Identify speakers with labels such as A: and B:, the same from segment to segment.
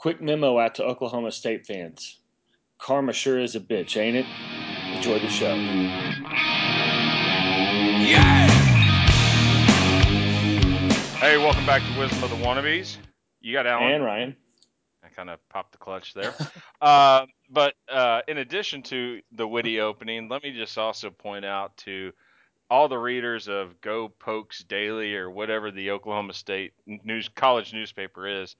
A: Quick memo out to Oklahoma State fans. Karma sure is a bitch, ain't it? Enjoy the show.
B: Yeah! Hey, welcome back to Wisdom of the Wannabes. You got Alan?
A: And Ryan.
B: I kind of popped the clutch there. uh, but uh, in addition to the witty opening, let me just also point out to all the readers of Go Pokes Daily or whatever the Oklahoma State news college newspaper is,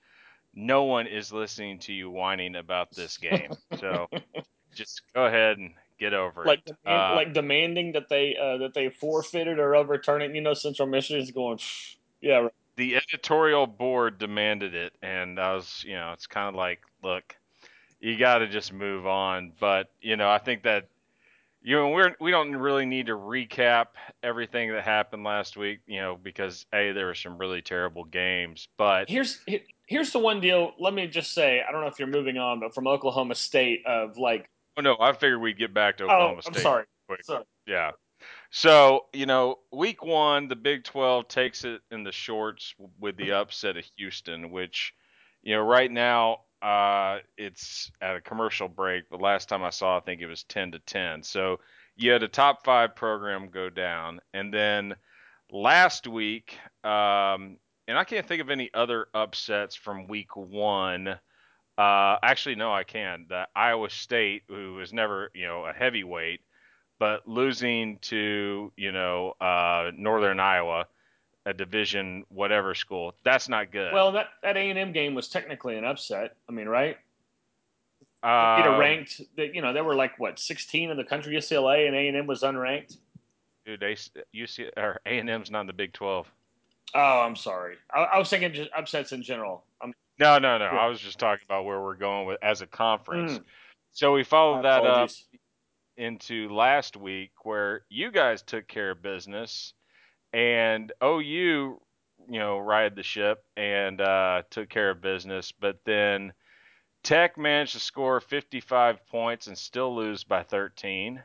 B: no one is listening to you whining about this game. So just go ahead and get over
A: like
B: it.
A: Demand,
B: Uh,
A: like demanding that they uh, that they forfeited or overturn it. You know, Central Michigan's going, yeah, right.
B: the editorial board demanded it, and I was, you know, it's kind of like, look, you got to just move on. But you know, I think that you know we're we don't really need to recap everything that happened last week, you know, because a there were some really terrible games, but
A: Here's he- here's the one deal. Let me just say, I don't know if you're moving on, but from Oklahoma State of like,
B: oh no, I figured we'd get back to Oklahoma
A: oh,
B: State.
A: I'm sorry,
B: quick.
A: sorry.
B: Yeah. So, you know, week one, the Big 12 takes it in the shorts with the upset of Houston, which, you know, right now uh, it's at a commercial break. The last time I saw, I think it was 10 to 10. So you had a top five program go down. And then last week, um, and I can't think of any other upsets from week one. Uh, actually, no, I can. The Iowa State, who was never, you know, a heavyweight, but losing to you know uh, Northern Iowa, a Division whatever school, that's not good.
A: Well, that that A and M game was technically an upset. I mean, right?
B: uh,
A: Beat ranked. That you know, they were like what 16 in the country, UCLA, and A and M was unranked.
B: dude, they UC or A and M's not in the Big Twelve.
A: Oh, I'm sorry. I, I was thinking just upsets in general. I'm,
B: No, no, no.
A: Yeah.
B: I was just talking about where we're going with as a conference.
A: Mm.
B: So we followed that up into last week where you guys took care of business and OU, you know, ride the ship and uh, took care of business, but then Tech managed to score 55 points and still lose by 13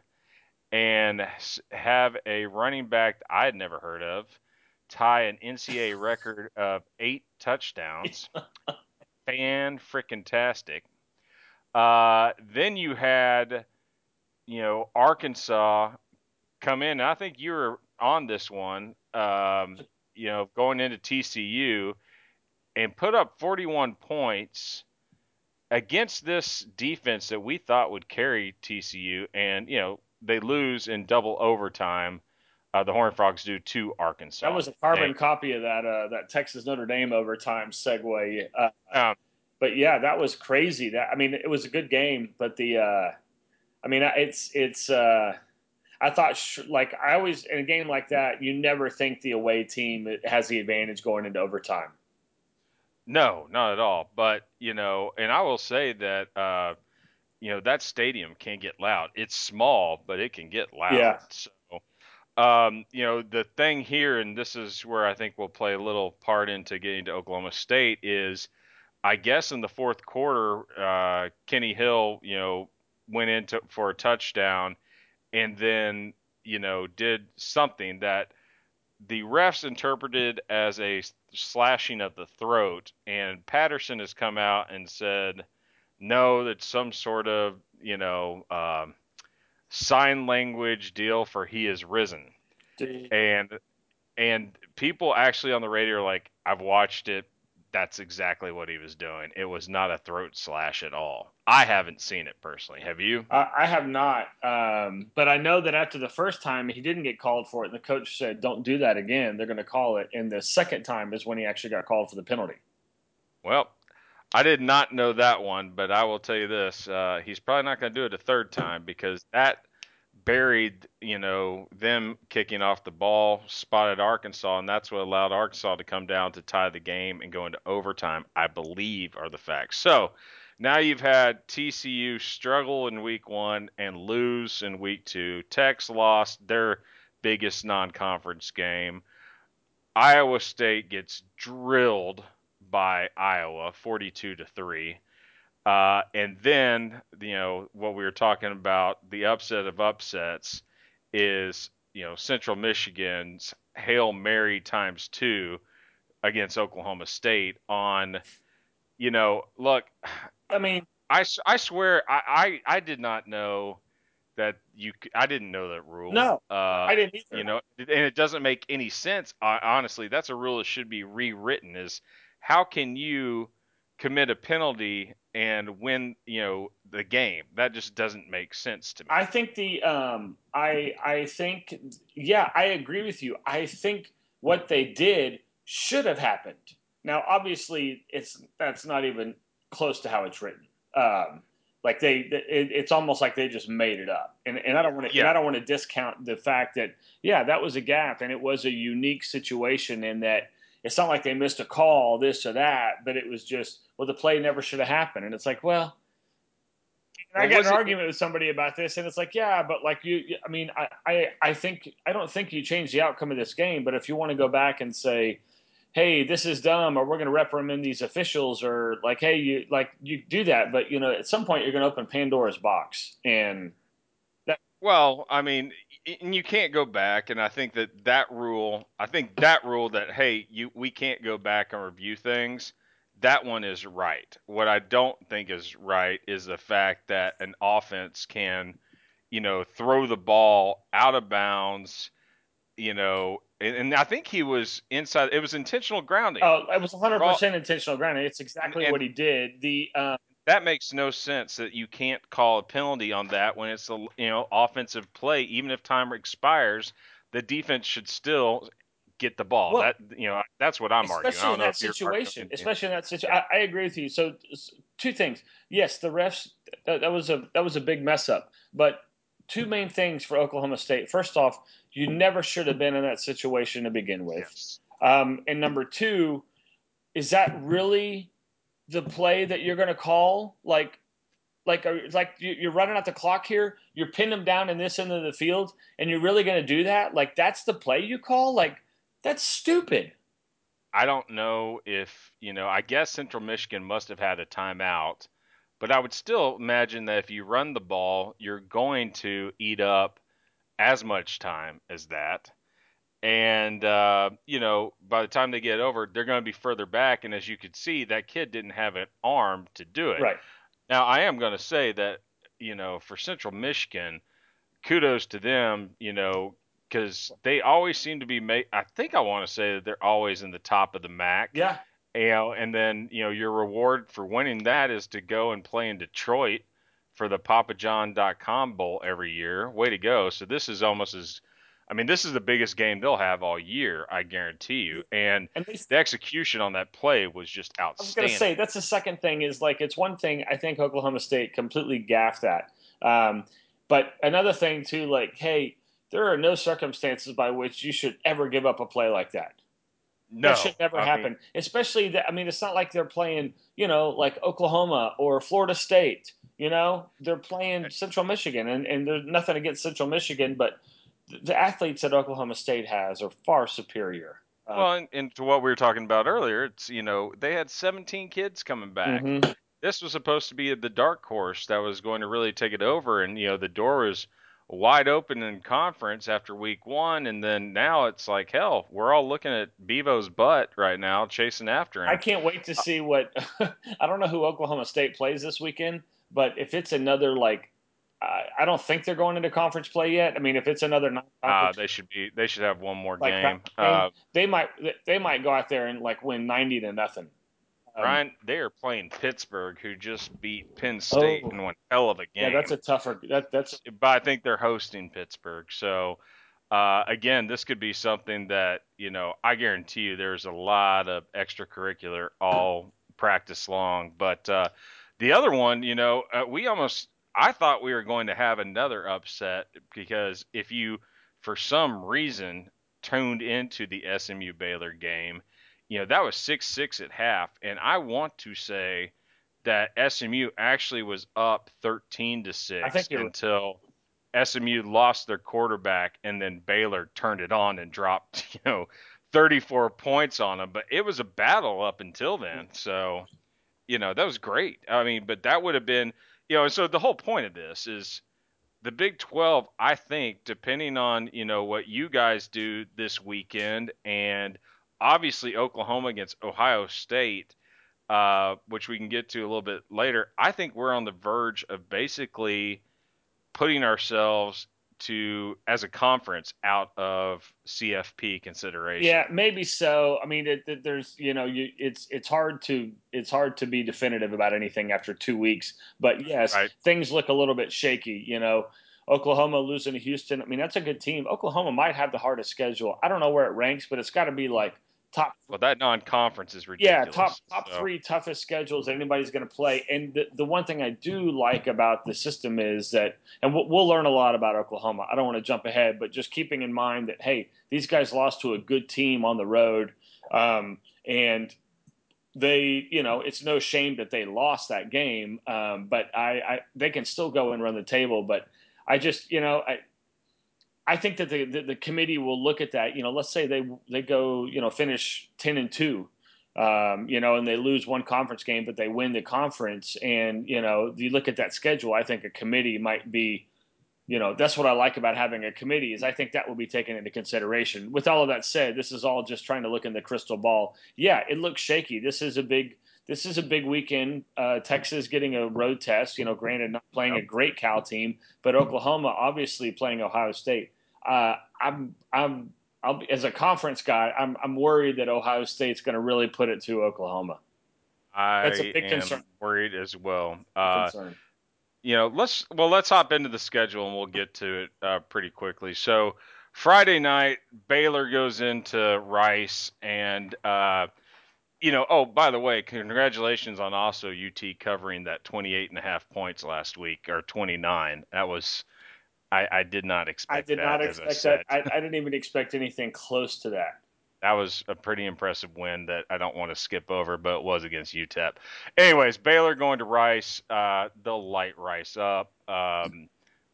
B: and have a running back I had never heard of tie an NCAA record of eight touchdowns. Fan freaking tastic. Uh, then you had, you know, Arkansas come in. I think you were on this one. Um, you know, going into TCU and put up 41 points against this defense that we thought would carry TCU, and you know they lose in double overtime. Uh, the Horned Frogs do to Arkansas.
A: That was a carbon
B: And,
A: copy of that uh, that Texas Notre Dame overtime segue. Uh,
B: um,
A: but yeah, that was crazy. That I mean, it was a good game, but the uh, I mean, it's it's. Uh, I thought sh- like I always in a game like that, you never think the away team has the advantage going into overtime.
B: No, not at all. But you know, and I will say that uh, you know that stadium can get loud. It's small, but it can get loud.
A: Yeah.
B: So, um, you know, the thing here, and this is where I think we'll play a little part into getting to Oklahoma State is, I guess in the fourth quarter, uh, Kenny Hill, you know, went into for a touchdown, and then you know did something that the refs interpreted as a slashing of the throat, and Patterson has come out and said, no, that's some sort of you know um, sign language deal for he is risen, and and people actually on the radio are like, I've watched it. That's exactly what he was doing. It was not a throat slash at all. I haven't seen it personally. Have you?
A: I, I have not, um, but I know that after the first time he didn't get called for it, and the coach said, "Don't do that again." They're going to call it, and the second time is when he actually got called for the penalty.
B: Well, I did not know that one, but I will tell you this: uh, he's probably not going to do it a third time because that buried, you know, them kicking off the ball, spotted Arkansas, and that's what allowed Arkansas to come down to tie the game and go into overtime, I believe are the facts. So now you've had TCU struggle in week one and lose in week two. Tech's lost their biggest non conference game. Iowa State gets drilled by Iowa 42 to 3. Uh, and then, you know, what we were talking about, the upset of upsets is, you know, Central Michigan's Hail Mary times two against Oklahoma State on, you know, look.
A: I mean,
B: I, I swear, I, I, I did not know that you, I didn't know that rule.
A: No,
B: uh,
A: I didn't either.
B: You know, and it doesn't make any sense. Honestly, that's a rule that should be rewritten. Is how can you commit a penalty and win, you know, the game. That just doesn't make sense to me.
A: I think the um I I think yeah, I agree with you. I think what they did should have happened. Now, obviously, it's that's not even close to how it's written. Um, like they, it, it's almost like they just made it up. And, and I don't want to, yeah. I don't want to discount the fact that yeah, that was a gap and it was a unique situation in that it's not like they missed a call, this or that, but it was just, well, the play never should have happened. And it's like, well, I got an it, argument with somebody about this, and it's like, yeah, but like you, I mean, I, I, I think I don't think you change the outcome of this game. But if you want to go back and say, hey, this is dumb, or we're going to reprimand these officials, or like, hey, you like you do that, but you know, at some point you're going to open Pandora's box, and.
B: Well, I mean, and you can't go back and i think that that rule i think that rule that hey you we can't go back and review things that one is right. What i don't think is right is the fact that an offense can you know throw the ball out of bounds you know and, and i think he was inside it was intentional grounding.
A: Oh it was 100% intentional grounding. It's exactly and, what he did. The um,
B: that makes no sense that you can't call a penalty on that when it's a you know offensive play. Even if time expires, the defense should still get the ball. Well, that you know that's what I'm
A: especially
B: arguing.
A: in that situation, especially in that situation, I, I, agree with you. So two things. Yes, the refs that, that was a that was a big mess up, but two main things for Oklahoma State. First off, you never should have been in that situation to begin with. Yes. Um, and number two, is that really the play that you're going to call like like uh, like you're running out the clock here you're pinning them down in this end of the field and you're really going to do that? Like that's the play you call? Like that's stupid.
B: I don't know if you know i guess central michigan must have had a timeout but i would still imagine that if you run the ball you're going to eat up as much time as that and uh, you know by the time they get over they're going to be further back. And as you could see that kid didn't have an arm to do it.
A: Right.
B: Now i am going to say that you know for central michigan kudos to them you know because they always seem to be made i think i want to say that they're always in the top of the MAC.
A: Yeah.
B: You know, and then you know your reward for winning that is to go and play in detroit for the papajohn.com bowl every year. Way to go. So this is almost as I mean, this is the biggest game they'll have all year, I guarantee you. And, and they, the execution on that play was just outstanding. I was going
A: to say that's the second thing is like it's one thing I think Oklahoma State completely gaffed at, um, but another thing too, like hey, there are no circumstances by which you should ever give up a play like that.
B: No,
A: that should never I happen. Mean, Especially that I mean, it's not like they're playing, you know, like Oklahoma or Florida State. You know, they're playing Central Michigan, and, and there's nothing against Central Michigan, but the athletes that Oklahoma State has are far superior.
B: Um, well, and, and, to what we were talking about earlier, it's you know they had 17 kids coming back.
A: Mm-hmm.
B: This was supposed to be the dark horse that was going to really take it over, and you know the door was wide open in conference after week one, and then now it's like hell. We're all looking at Bevo's butt right now, chasing after him.
A: I can't wait to see what. I don't know who Oklahoma State plays this weekend, but if it's another like I don't think they're going into conference play yet. I mean, if it's another non
B: uh, they should be. They should have one more like game. Uh,
A: they might. They might go out there and like win ninety to nothing.
B: Um, Ryan, they are playing Pittsburgh, who just beat Penn State oh, in one hell of a game.
A: Yeah, that's a tougher. That, that's.
B: But I think they're hosting Pittsburgh, so uh, again, this could be something that you know. I guarantee you, there's a lot of extracurricular all practice long. But uh, the other one, you know, uh, we almost I thought we were going to have another upset because if you, for some reason, tuned into the SMU Baylor game, you know, that was 6 6 at half. And I want to say that SMU actually was up 13 to 6 until SMU lost their quarterback and then Baylor turned it on and dropped, you know, 34 points on them. But it was a battle up until then. So, you know, that was great. I mean, but that would have been, you know, so the whole point of this is the Big 12, I think, depending on, you know, what you guys do this weekend and obviously Oklahoma against Ohio State, uh, which we can get to a little bit later, I think we're on the verge of basically putting ourselves to as a conference out of CFP consideration.
A: Yeah, maybe so. I mean, it, it, there's you know, you, it's it's hard to it's hard to be definitive about anything after two weeks. But yes, right. things look a little bit shaky. You know, Oklahoma losing to Houston. I mean, that's a good team. Oklahoma might have the hardest schedule. I don't know where it ranks, but it's got to be like top.
B: Well, that non-conference is ridiculous.
A: Yeah, top top so. three toughest schedules anybody's going to play. And the, the one thing I do like about the system is that, and we'll, we'll learn a lot about Oklahoma. I don't want to jump ahead, but just keeping in mind that hey, these guys lost to a good team on the road, um, and they, you know, it's no shame that they lost that game. Um, but I, I, they can still go and run the table. But I just, you know, I I think that the, the, the, committee will look at that. You know, let's say they they go, you know, finish ten and two, um, you know, and they lose one conference game, but they win the conference. And you know, you look at that schedule. I think a committee might be, you know, that's what I like about having a committee is I think that will be taken into consideration. With all of that said, this is all just trying to look in the crystal ball. Yeah, it looks shaky. This is a big this is a big weekend. Uh, Texas getting a road test. You know, granted, not playing a great Cal team, but Oklahoma obviously playing Ohio State. Uh, I'm I'm I'll, as a conference guy, I'm I'm worried that Ohio State's going to really put it to Oklahoma.
B: I That's a big am concern. worried as well. Uh, you know, let's well let's hop into the schedule and we'll get to it uh, pretty quickly. So Friday night, Baylor goes into Rice and uh, you know, oh, by the way, congratulations on also UT covering that 28 and a half points last week or 29. That was, I, I did not expect.
A: I did
B: that,
A: not expect I that. I, I, didn't even expect anything close to that.
B: That was a pretty impressive win that I don't want to skip over, but it was against UTEP. Anyways, Baylor going to Rice. Uh, they'll light Rice up. Um,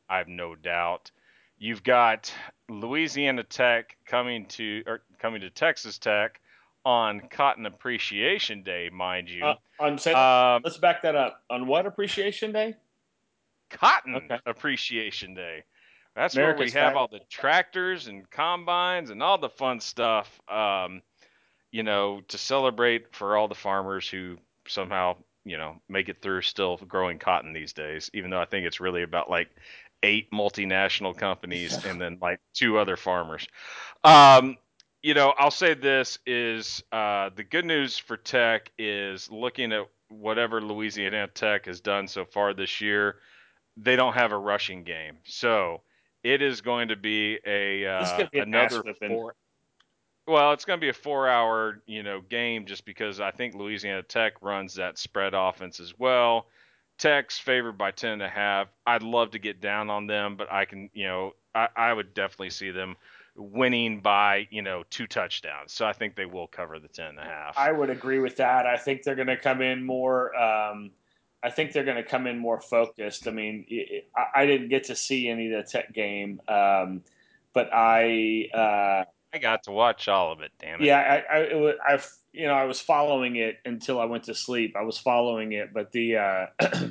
B: I have no doubt. You've got Louisiana Tech coming to or coming to Texas Tech on Cotton Appreciation Day, mind you. Uh,
A: on say, um, let's back that up. On what Appreciation Day?
B: Cotton okay. Appreciation Day. That's America's where we have all the tractors and combines and all the fun stuff. Um, you know, to celebrate for all the farmers who somehow you know make it through still growing cotton these days. Even though I think it's really about like eight multinational companies and then like two other farmers. Um, you know, I'll say this is uh, the good news for Tech is looking at whatever Louisiana Tech has done so far this year, they don't have a rushing game, so it is going to be a uh, be another four. Well, it's going to be a four-hour, you know, game just because I think Louisiana Tech runs that spread offense as well. Tech's favored by ten and a half. I'd love to get down on them, but I can, you know, I, I would definitely see them winning by you know two touchdowns. So I think they will cover the ten and a half.
A: I would agree with that. I think they're going to come in more. Um, I think they're going to come in more focused. I mean, I, I, didn't get to see any of the Tech game, um, but I. Uh,
B: I got to watch all of it. Damn it!
A: Yeah, I, I, it was, I, you know, I was following it until I went to sleep. I was following it, but the uh,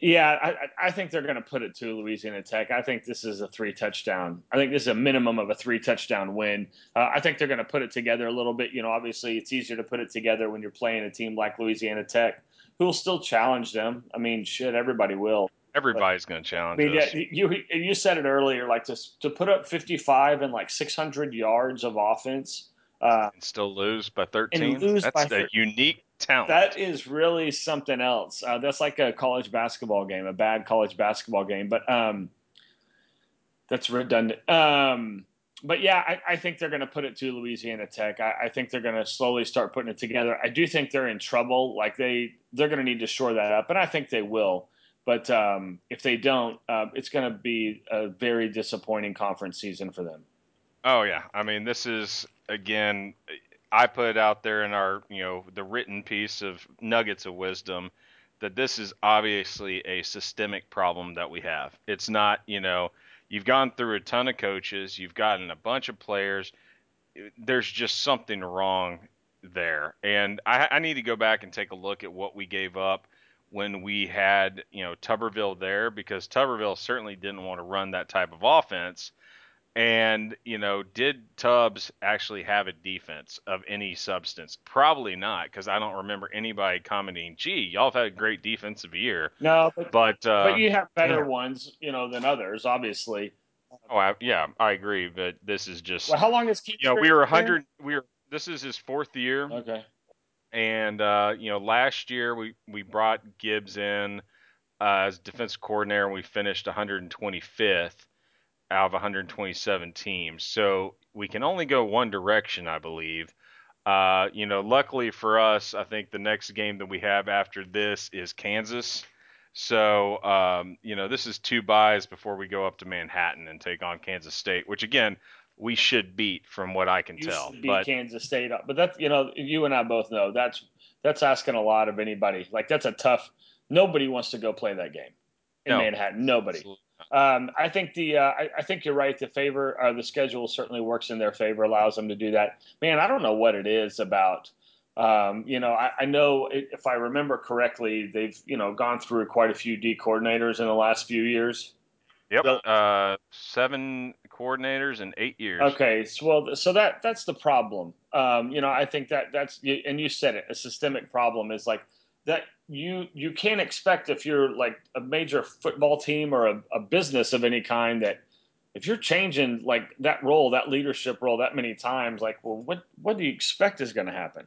A: Yeah, I, I think they're going to put it to Louisiana Tech. I think this is a three touchdown. I think this is a minimum of a three touchdown win. Uh, I think they're going to put it together a little bit. You know, obviously it's easier to put it together when you're playing a team like Louisiana Tech, who will still challenge them. I mean, shit, everybody will.
B: Everybody's going to challenge I mean, us.
A: Yeah, you you said it earlier, like to to put up 55 and like 600 yards of offense. Uh,
B: and still lose by 13. That's a unique talent.
A: That is really something else. Uh, that's like a college basketball game, a bad college basketball game. But um, that's redundant. Um, but yeah, I, I, think they're going to put it to Louisiana Tech. I, I think they're going to slowly start putting it together. I do think they're in trouble. Like they, they're going to need to shore that up, and I think they will. But um, if they don't, uh, it's going to be a very disappointing conference season for them.
B: Oh yeah, I mean this is again, I put it out there in our you know the written piece of nuggets of wisdom that this is obviously a systemic problem that we have. It's not you know you've gone through a ton of coaches, you've gotten a bunch of players. There's just something wrong there, and I, I need to go back and take a look at what we gave up when we had you know Tuberville there because Tuberville certainly didn't want to run that type of offense. And you know, did Tubbs actually have a defense of any substance? Probably not, because I don't remember anybody commenting, "Gee, y'all have had a great defensive year."
A: No, but
B: but uh,
A: but you have better
B: yeah.
A: ones, you know, than others, obviously.
B: Oh, I, yeah, I agree, but this is just
A: Well, how long is Keith?
B: you know we were 100. We were this is his fourth year.
A: Okay.
B: And uh, you know, last year we we brought Gibbs in uh, as defensive coordinator, and we finished 125th out of 127 teams. So we can only go one direction, I believe. Uh, you know, luckily for us, I think the next game that we have after this is Kansas. So, um, you know, this is two buys before we go up to Manhattan and take on Kansas State, which again, we should beat from what I can
A: You
B: tell.
A: beat
B: But
A: Kansas State, but that's you know you and I both know that's that's asking a lot of anybody. Like that's a tough. Nobody wants to go play that game in
B: No.
A: Manhattan. Nobody.
B: Absolutely
A: Um, I think the uh, I, I think you're right. The favor, uh, the schedule certainly works in their favor, allows them to do that. Man, I don't know what it is about. Um, you know, I, I know if I remember correctly, they've you know gone through quite a few D coordinators in the last few years.
B: Yep.
A: So-
B: Uh, seven coordinators in eight years.
A: Okay, so well, so that that's the problem. Um, you know, I think that that's and you said it. A systemic problem is like that. You you can't expect if you're like a major football team or a, a business of any kind that if you're changing like that role, that leadership role that many times, like, well, what what do you expect is going to happen?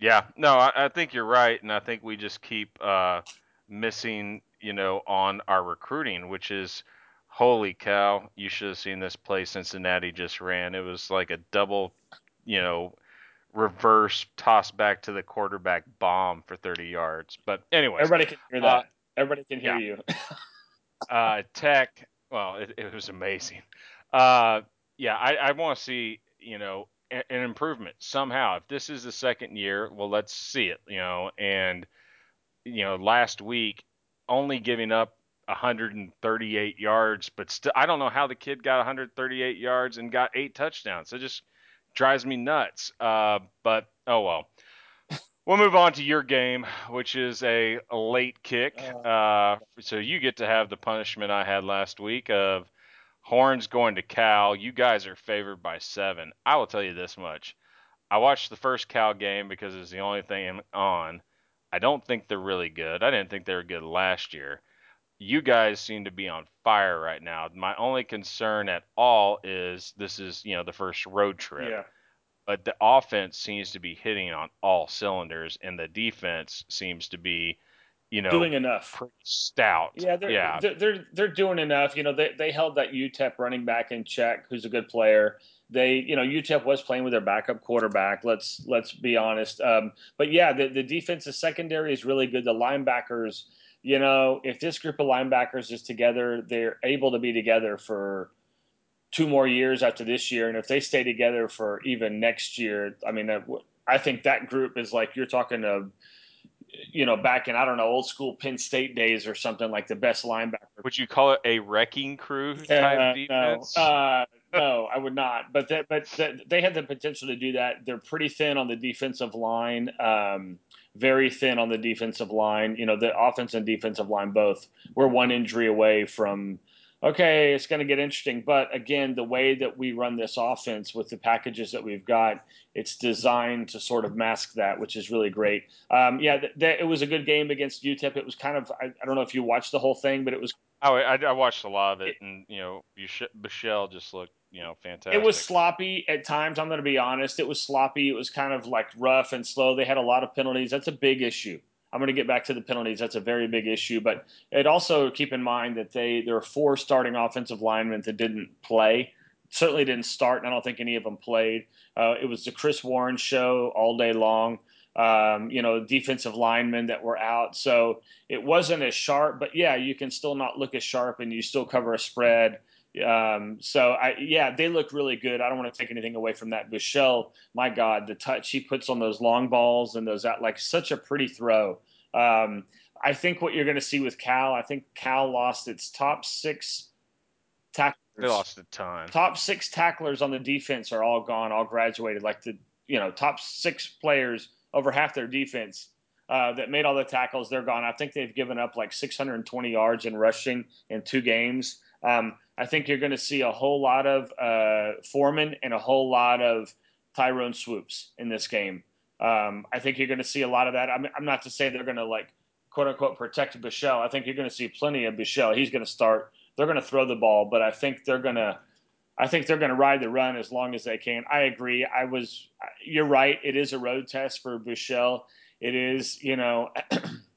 B: Yeah. No, I, I think you're right, and I think we just keep uh, missing, you know, on our recruiting, which is, holy cow! You should have seen this play Cincinnati just ran. It was like a double, you know, reverse toss back to the quarterback bomb for 30 yards. But anyway,
A: Everybody can hear that.
B: Uh,
A: Everybody can hear
B: yeah.
A: you.
B: uh, Tech, well, it, it was amazing. Uh, yeah, I, I want to see, you know, a- an improvement somehow. If this is the second year, well, let's see it, you know. And, you know, last week, only giving up 138 yards, but still, I don't know how the kid got 138 yards and got eight touchdowns. So just drives me nuts. Uh, but, oh well. We'll move on to your game, which is a, a late kick. Uh, so you get to have the punishment I had last week of Horns going to Cal. You guys are favored by seven. I will tell you this much. I watched the first Cal game because it's the only thing on. I don't think they're really good. I didn't think they were good last year. You guys seem to be on fire right now. My only concern at all is this is, you know, the first road trip
A: yeah.
B: but the offense seems to be hitting on all cylinders, and the defense seems to be, you know,
A: Doing enough.
B: pretty stout.
A: Yeah, they're,
B: yeah,
A: they're they're they're doing enough. You know, they they held that UTEP running back in check, who's a good player. They, you know, UTEP was playing with their backup quarterback. Let's let's be honest. Um, but yeah, the the defensive secondary is really good. The linebackers, you know, if this group of linebackers is together, they're able to be together for two more years after this year, and if they stay together for even next year, I mean, I think that group is like you're talking of, you know, back in I don't know old school Penn State days or something like the best linebacker.
B: would you call it a wrecking crew type
A: Uh,
B: defense?
A: No, uh, no, I would not. But that, but that, they have the potential to do that. They're pretty thin on the defensive line. Um, very thin on the defensive line. You know, the offense and defensive line both. We're one injury away from. Okay, it's going to get interesting. But again, the way that we run this offense with the packages that we've got, it's designed to sort of mask that, which is really great. Um, yeah, th- th- it was a good game against UTEP. It was kind of, I, I don't know if you watched the whole thing, but it was
B: oh, I, I watched a lot of it, and you know, Buechele just looked, you know, fantastic.
A: It was sloppy at times. I'm going to be honest. It was sloppy. It was kind of like rough and slow. They had a lot of penalties. That's a big issue. I'm going to get back to the penalties. That's a very big issue. But it also keep in mind that they there are four starting offensive linemen that didn't play. Certainly didn't start, and I don't think any of them played. Uh, it was the Chris Warren show all day long. um, you know, defensive linemen that were out. So it wasn't as sharp, but yeah, you can still not look as sharp and you still cover a spread. Um, so I, yeah, they look really good. I don't want to take anything away from that. Buechele, my God, the touch he puts on those long balls and those out, like such a pretty throw. Um, I think what you're going to see with Cal, I think Cal lost its top six tacklers.
B: They lost a ton.
A: Top six tacklers on the defense are all gone, all graduated. Like the you know top six players, over half their defense uh, that made all the tackles, they're gone. I think they've given up like 620 yards in rushing in two games. Um, I think you're going to see a whole lot of uh, Foreman and a whole lot of Tyrone Swoopes in this game. Um, I think you're going to see a lot of that. I'm, I'm not to say they're going to like quote unquote protect Buechele. I think you're going to see plenty of Buechele. He's going to start. They're going to throw the ball, but I think they're going to. I think they're going to ride the run as long as they can. I agree. I was. You're right. It is a road test for Buechele. It is. You know,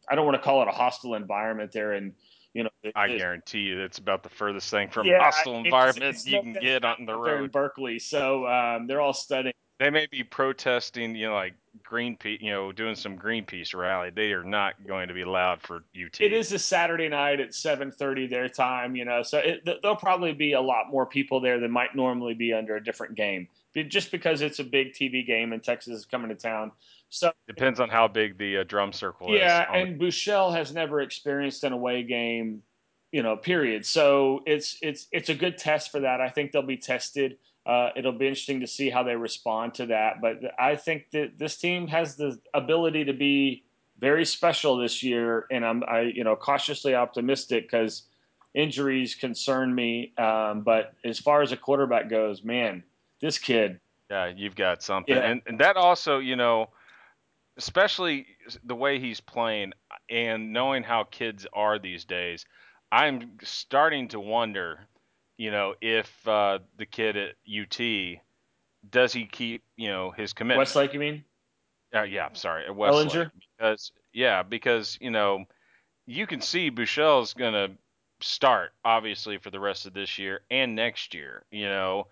A: I don't want to call it a hostile environment there in you know,
B: it, I guarantee you, it's about the furthest thing from yeah, hostile environment it's, it's you can get on the road.
A: in Berkeley, so um, they're all studying.
B: They may be protesting, you know, like Greenpeace, you know, doing some Greenpeace rally. They are not going to be allowed for UT.
A: It is a Saturday night at 7:30 their time, you know, so it, there'll probably be a lot more people there than might normally be under a different game, just because it's a big TV game and Texas is coming to town. So
B: depends on how big the uh, drum circle
A: yeah, is. Yeah, and Buechele has never experienced an away game, you know, period. So it's it's it's a good test for that. I think they'll be tested. Uh, it'll be interesting to see how they respond to that. But I think that this team has the ability to be very special this year, and I'm I you know cautiously optimistic because injuries concern me. Um, but as far as a quarterback goes, man, this kid.
B: Yeah, you've got something, yeah. and and that also, you know especially the way he's playing and knowing how kids are these days, I'm starting to wonder, you know, if uh, the kid at UT does he keep, you know, his commitment.
A: Westlake, you mean?
B: Uh, yeah, I'm sorry, Westlake.
A: Ehlinger?
B: Because yeah, because you know, you can see Buechele's gonna start obviously for the rest of this year and next year, you know,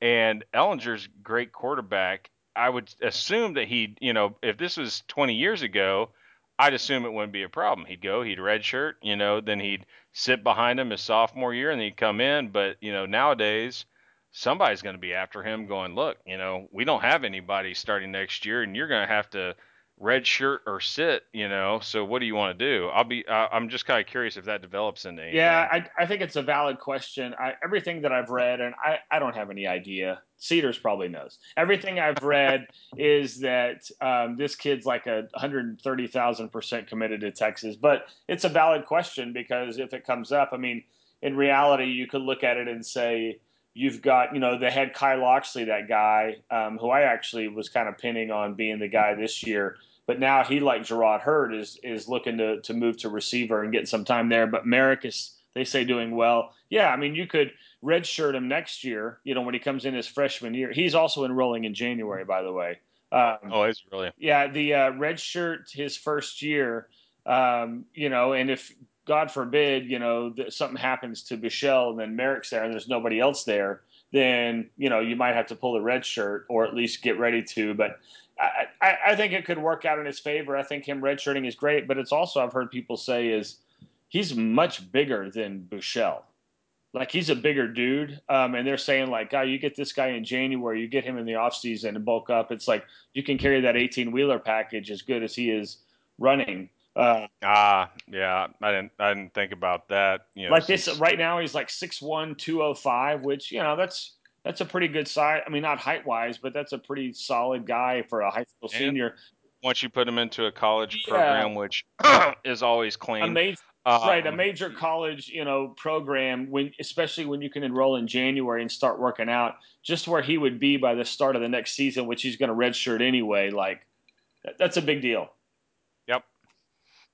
B: and Ehlinger's great quarterback I would assume that he, you know, if this was 20 years ago, I'd assume it wouldn't be a problem. He'd go, he'd redshirt, you know, then he'd sit behind him his sophomore year, and he'd come in. But you know, nowadays, somebody's going to be after him, going, look, you know, we don't have anybody starting next year, and you're going to have to red shirt or sit, you know. So what do you want to do? I'll be. Uh, I'm just kind of curious if that develops into anything.
A: Yeah, I, I think it's a valid question. I, everything that I've read, and I, I don't have any idea. Cedars probably knows. Everything I've read is that um, this kid's like a 130,000 percent committed to Texas. But it's a valid question because if it comes up, I mean, in reality, you could look at it and say. You've got, you know, they had Kai Locksley, that guy, um, who I actually was kind of pinning on being the guy this year but now he, like Jerrod Heard, is is looking to to move to receiver and get some time there. But Merrick is, they say, doing well. Yeah, I mean, you could redshirt him next year. You know, when he comes in his freshman year, he's also enrolling in January, by the way.
B: Um, oh, is really?
A: Yeah, the uh, redshirt his first year. Um, you know, and if God forbid, you know, that something happens to Buechele and then Merrick's there and there's nobody else there, then you know you might have to pull the red shirt or at least get ready to. But I, I, think it could work out in his favor. I think him redshirting is great, but it's also I've heard people say is he's much bigger than Buechele. Like he's a bigger dude, um, and they're saying like, "Guy, you get this guy in January, you get him in the offseason and bulk up. It's like you can carry that 18 wheeler package as good as he is running."
B: Uh, ah, yeah, I didn't, I didn't think about that. You know,
A: like since... this right now, he's like 6'1", 205, which you know that's that's a pretty good size. I mean, not height wise, but that's a pretty solid guy for a high school and senior.
B: Once you put him into a college yeah. program, which is always clean.
A: Amazing. Um, right, a major college, you know, program when, especially when you can enroll in January and start working out, just where he would be by the start of the next season, which he's going to redshirt anyway. Like, that's a big deal.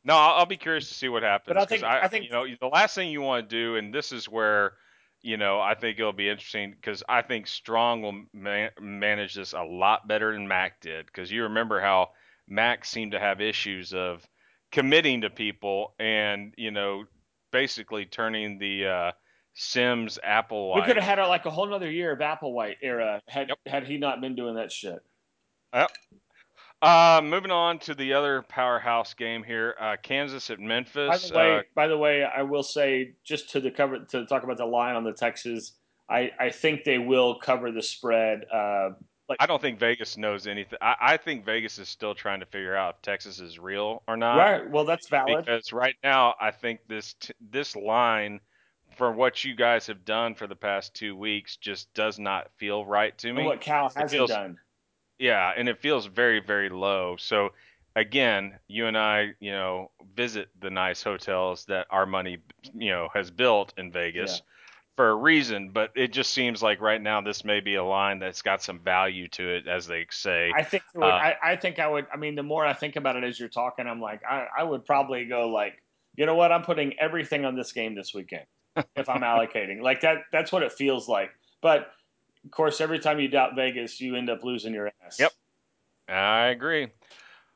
B: No, I'll, I'll be curious to see what happens.
A: But I think, I, I think,
B: you know, the last thing you want to do, and this is where you know, I think it'll be interesting because I think Strong will man- manage this a lot better than Mac did. Because you remember how Mac seemed to have issues of committing to people and, you know, basically turning the uh, Simms Applewhite.
A: We could have had a, like a whole other year of Applewhite era had yep. had he not been doing that shit.
B: Yep. Uh, moving on to the other powerhouse game here, uh, Kansas at Memphis.
A: By the way,
B: uh,
A: by the way, I will say just to the cover to talk about the line on the Texas. I, I think they will cover the spread. Uh, like
B: I don't think Vegas knows anything. I, I think Vegas is still trying to figure out if Texas is real or not.
A: right. Well, that's valid.
B: Because right now, I think this t- this line, for what you guys have done for the past two weeks, just does not feel right to me.
A: And what Cal hasn't
B: feels-
A: done.
B: Yeah, and it feels very, very low. So again, you and I, you know, visit the nice hotels that our money, you know, has built in Vegas for a reason, but it just seems like right now this may be a line that's got some value to it, as they say.
A: I think
B: Uh,
A: I, I think I would. I mean, the more I think about it as you're talking, I'm like, I, I would probably go like, you know what? I'm putting everything on this game this weekend if I'm allocating. Like that. That's what it feels like. But of course, every time you doubt Vegas, you end up losing your ass.
B: Yep. I agree.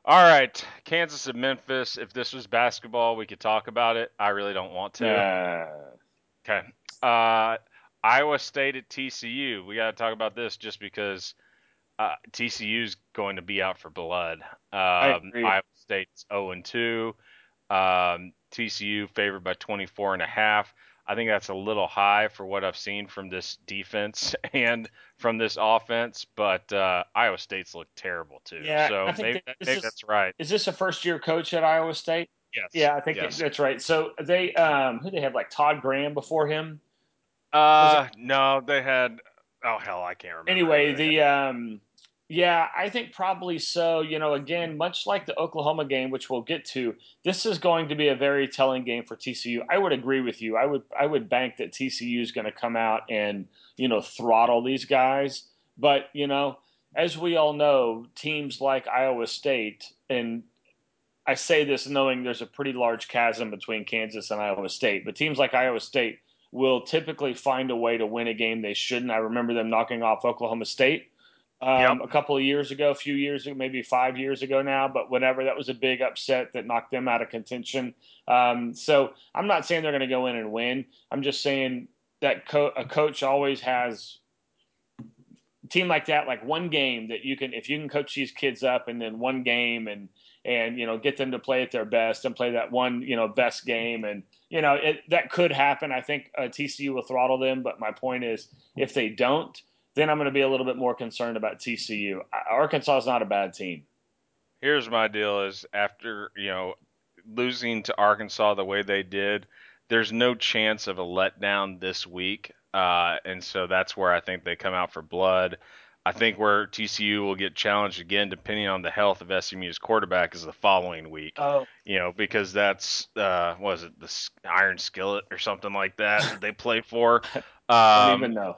B: All right, Kansas and Memphis. If this was basketball, we could talk about it. I really don't want to.
A: Uh,
B: Okay. Uh, Iowa State at TCU. We got to talk about this just because uh, TCU's going to be out for blood. Um. Iowa State's 0 and 2. Um, TCU favored by 24 and a half. I think that's a little high for what I've seen from this defense and from this offense, but uh, Iowa State's looked terrible too.
A: Yeah,
B: so maybe,
A: that
B: maybe
A: is-
B: that's right.
A: is this a first year coach at Iowa State?
B: Yes.
A: Yeah, I think
B: yes.
A: that's right. So they um who they have like Todd Graham before him.
B: Uh, no, they had. Oh hell, I can't remember.
A: Anyway, the um yeah, I think probably so. You know, again, much like the Oklahoma game, which we'll get to, this is going to be a very telling game for TCU. I would agree with you. I would I would bank that TCU is going to come out and you know throttle these guys. But you know, as we all know, teams like Iowa State, and I say this knowing there's a pretty large chasm between Kansas and Iowa State, but teams like Iowa State will typically find a way to win a game they shouldn't. I remember them knocking off Oklahoma State um,
B: Yep.
A: a couple of years ago, a few years ago, maybe five years ago now, but whatever. That was a big upset that knocked them out of contention. Um, so I'm not saying they're going to go in and win. I'm just saying that co- a coach always has a team like that, like one game that you can, if you can coach these kids up and then one game and, and, you know, get them to play at their best and play that one, you know, best game. And, you know, it, that could happen. I think uh, TCU will throttle them. But my point is, if they don't, then I'm going to be a little bit more concerned about TCU. Arkansas is not a bad team.
B: Here's my deal: is after you know losing to Arkansas the way they did, there's no chance of a letdown this week, uh, and so that's where I think they come out for blood. I think where TCU will get challenged again, depending on the health of SMU's quarterback, is the following week.
A: Oh,
B: You know, because that's uh, what is it the Iron Skillet or something like that that they play for.
A: I
B: Um,
A: don't even know.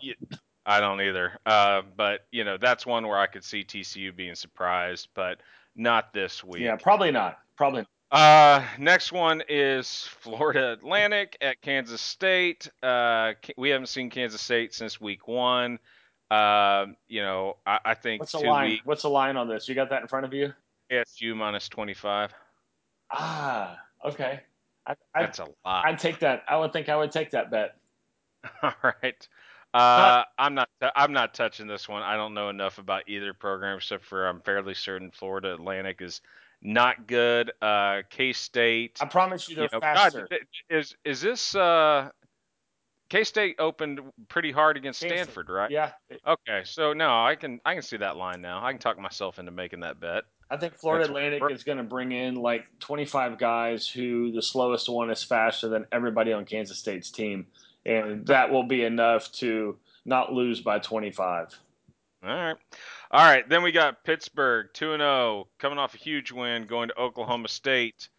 B: I don't either. Uh, but you know, that's one where I could see TCU being surprised, but not this week.
A: Yeah, probably not. Probably. Not.
B: Uh, next one is Florida Atlantic at Kansas State. Uh, we haven't seen Kansas State since week one. Um, you know, I, I think
A: What's the line?
B: week
A: What's the line on this? You got that in front of you?
B: ASU minus 25.
A: Ah, okay. I, I,
B: That's a lot.
A: I'd take that. I would think I would take that bet.
B: All right. Uh, I'm not. I'm not touching this one. I don't know enough about either program, except for I'm fairly certain Florida Atlantic is not good. Uh, K State.
A: I promise you, they're
B: you know,
A: faster.
B: God, is is this uh, K State opened pretty hard against
A: Stanford.
B: Stanford, right?
A: Yeah,
B: Okay, so no, I can I can see that line now. I can talk myself into making that bet.
A: I think Florida
B: That's-
A: Atlantic is going to bring in like 25 guys who the slowest one is faster than everybody on Kansas State's team. And that will be enough to not lose by 25.
B: All right. All right. Then we got Pittsburgh 2 0, coming off a huge win, going to Oklahoma State.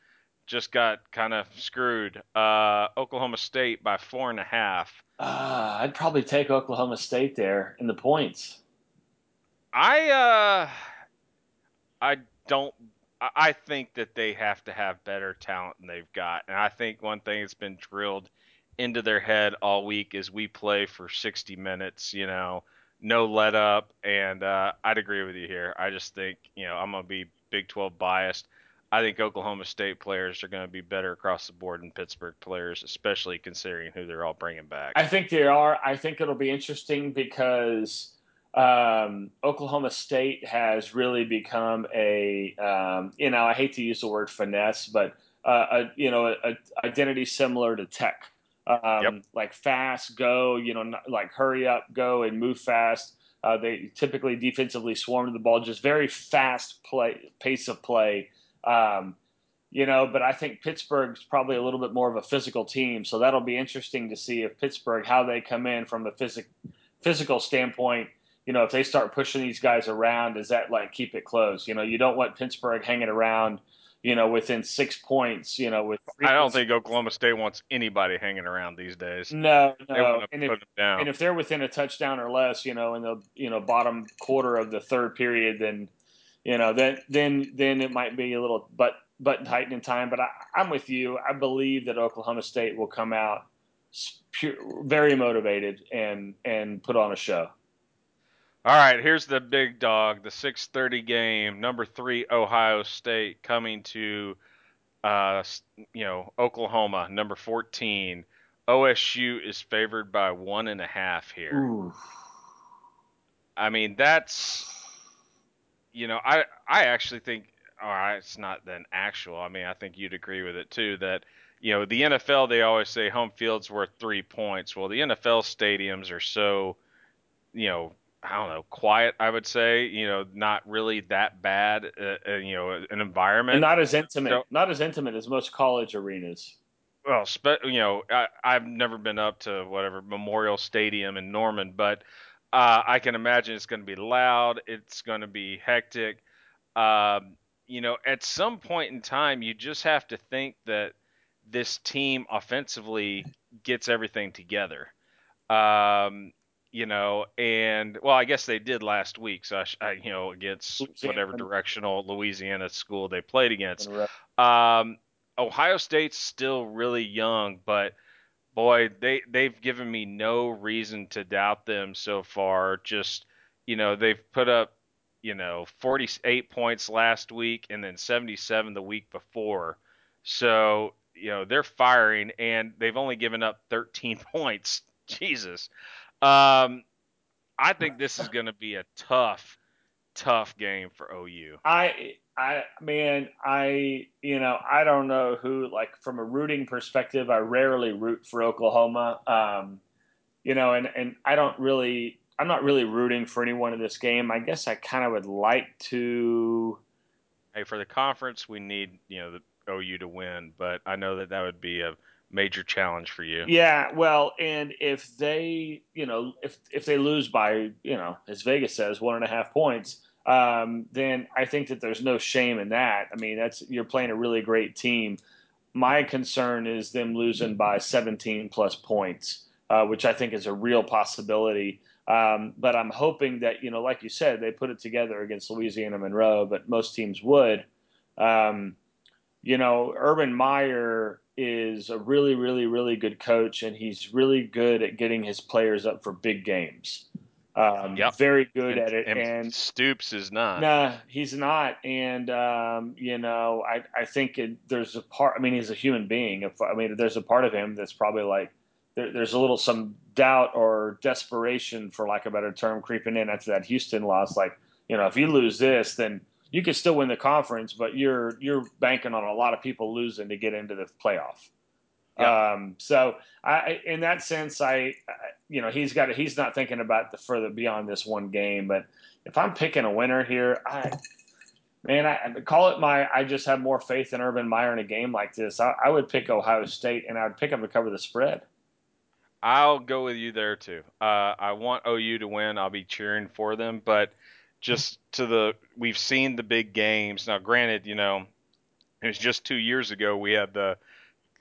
B: Just got kind of screwed. Uh, Oklahoma State by four and a half.
A: Uh, I'd probably take Oklahoma State there in the points.
B: I uh, I don't. I I think that they have to have better talent than they've got, and I think one thing that's been drilled into their head all week is we play for 60 minutes. You know, no let up, and uh, I'd agree with you here. I just think you know I'm gonna be Big 12 biased. I think Oklahoma State players are going to be better across the board than Pittsburgh players, especially considering who they're all bringing back.
A: I think they are. I think it'll be interesting because um, Oklahoma State has really become a, um, you know, I hate to use the word finesse, but uh, a, you know, a, a identity similar to Tech, um, yep. like fast, go, you know, not, like hurry up, go, and move fast. Uh, they typically defensively swarm to the ball, just very fast play pace of play. Um, you know, but I think Pittsburgh's probably a little bit more of a physical team, so that'll be interesting to see if Pittsburgh how they come in from the physic, physical standpoint. You know, if they start pushing these guys around, does that like keep it close? You know, you don't want Pittsburgh hanging around you know, within six points, you know, with
B: I don't think Oklahoma State wants anybody hanging around these days.
A: No, no. And if, and if, they're within a touchdown or less, you know, in the you know bottom quarter of the third period, then you know, then then then it might be a little but button tightening time. But I, I'm with you. I believe that Oklahoma State will come out pure, very motivated and and put on a show.
B: All right, here's the big dog, the 6:30 game. Number three, Ohio State coming to, uh, you know, Oklahoma. Number 14, OSU is favored by one and a half here. Ooh. I mean, that's, you know, I I actually think, all right, it's not then actual. I mean, I think you'd agree with it too that. You know, the NFL, they always say home field's worth three points. Well, the NFL stadiums are so, you know, I don't know, quiet. I would say, you know, not really that bad. Uh, uh, you know, an environment,
A: and not as intimate, so, not as intimate as most college arenas.
B: Well, spe- you know, I, I've never been up to whatever Memorial Stadium in Norman, but uh, I can imagine it's going to be loud. It's going to be hectic. Um, you know, at some point in time, you just have to think that this team offensively gets everything together. Um, you know, and well, I guess they did last week. So I, I you know, against whatever directional Louisiana school they played against. Um, Ohio State's still really young, but boy, they they've given me no reason to doubt them so far. Just you know, they've put up you know 48 points last week and then 77 the week before. So you know they're firing, and they've only given up 13 points. Jesus. Um, I think this is going to be a tough, tough game for OU.
A: I, I, man, I, you know, I don't know who. Like from a rooting perspective, I rarely root for Oklahoma. Um, you know, and and I don't really, I'm not really rooting for anyone in this game. I guess I kind of would like to.
B: Hey, for the conference, we need you know the OU to win, but I know that that would be a major challenge for you.
A: Yeah, well, and if they, you know, if if they lose by, you know, as Vegas says, one and a half points, um, then I think that there's no shame in that. I mean, that's you're playing a really great team. My concern is them losing by 17 plus points, uh, which I think is a real possibility. Um, but I'm hoping that you know, like you said, they put it together against Louisiana Monroe, but most teams would. Um, you know, Urban Meyer is a really, really, really good coach, and he's really good at getting his players up for big games. Um, yep. Very good
B: and,
A: at it.
B: And, and, Stoops is not.
A: Nah, he's not. And um, you know, I I think it, there's a part. I mean, he's a human being. If I mean, there's a part of him that's probably like there, there's a little some doubt or desperation, for lack of a better term, creeping in after that Houston loss. Like, you know, if you lose this, then you could still win the conference, but you're you're banking on a lot of people losing to get into the playoff. Yeah. Um, so I, in that sense, I, you know, he's got he's not thinking about the further beyond this one game. But if I'm picking a winner here, I, man, I call it my. I just have more faith in Urban Meyer in a game like this. I, I would pick Ohio State, and I'd pick them to cover the spread.
B: I'll go with you there too. Uh, I want OU to win. I'll be cheering for them, but just to the we've seen the big games. Now, granted, you know, it was just two years ago we had the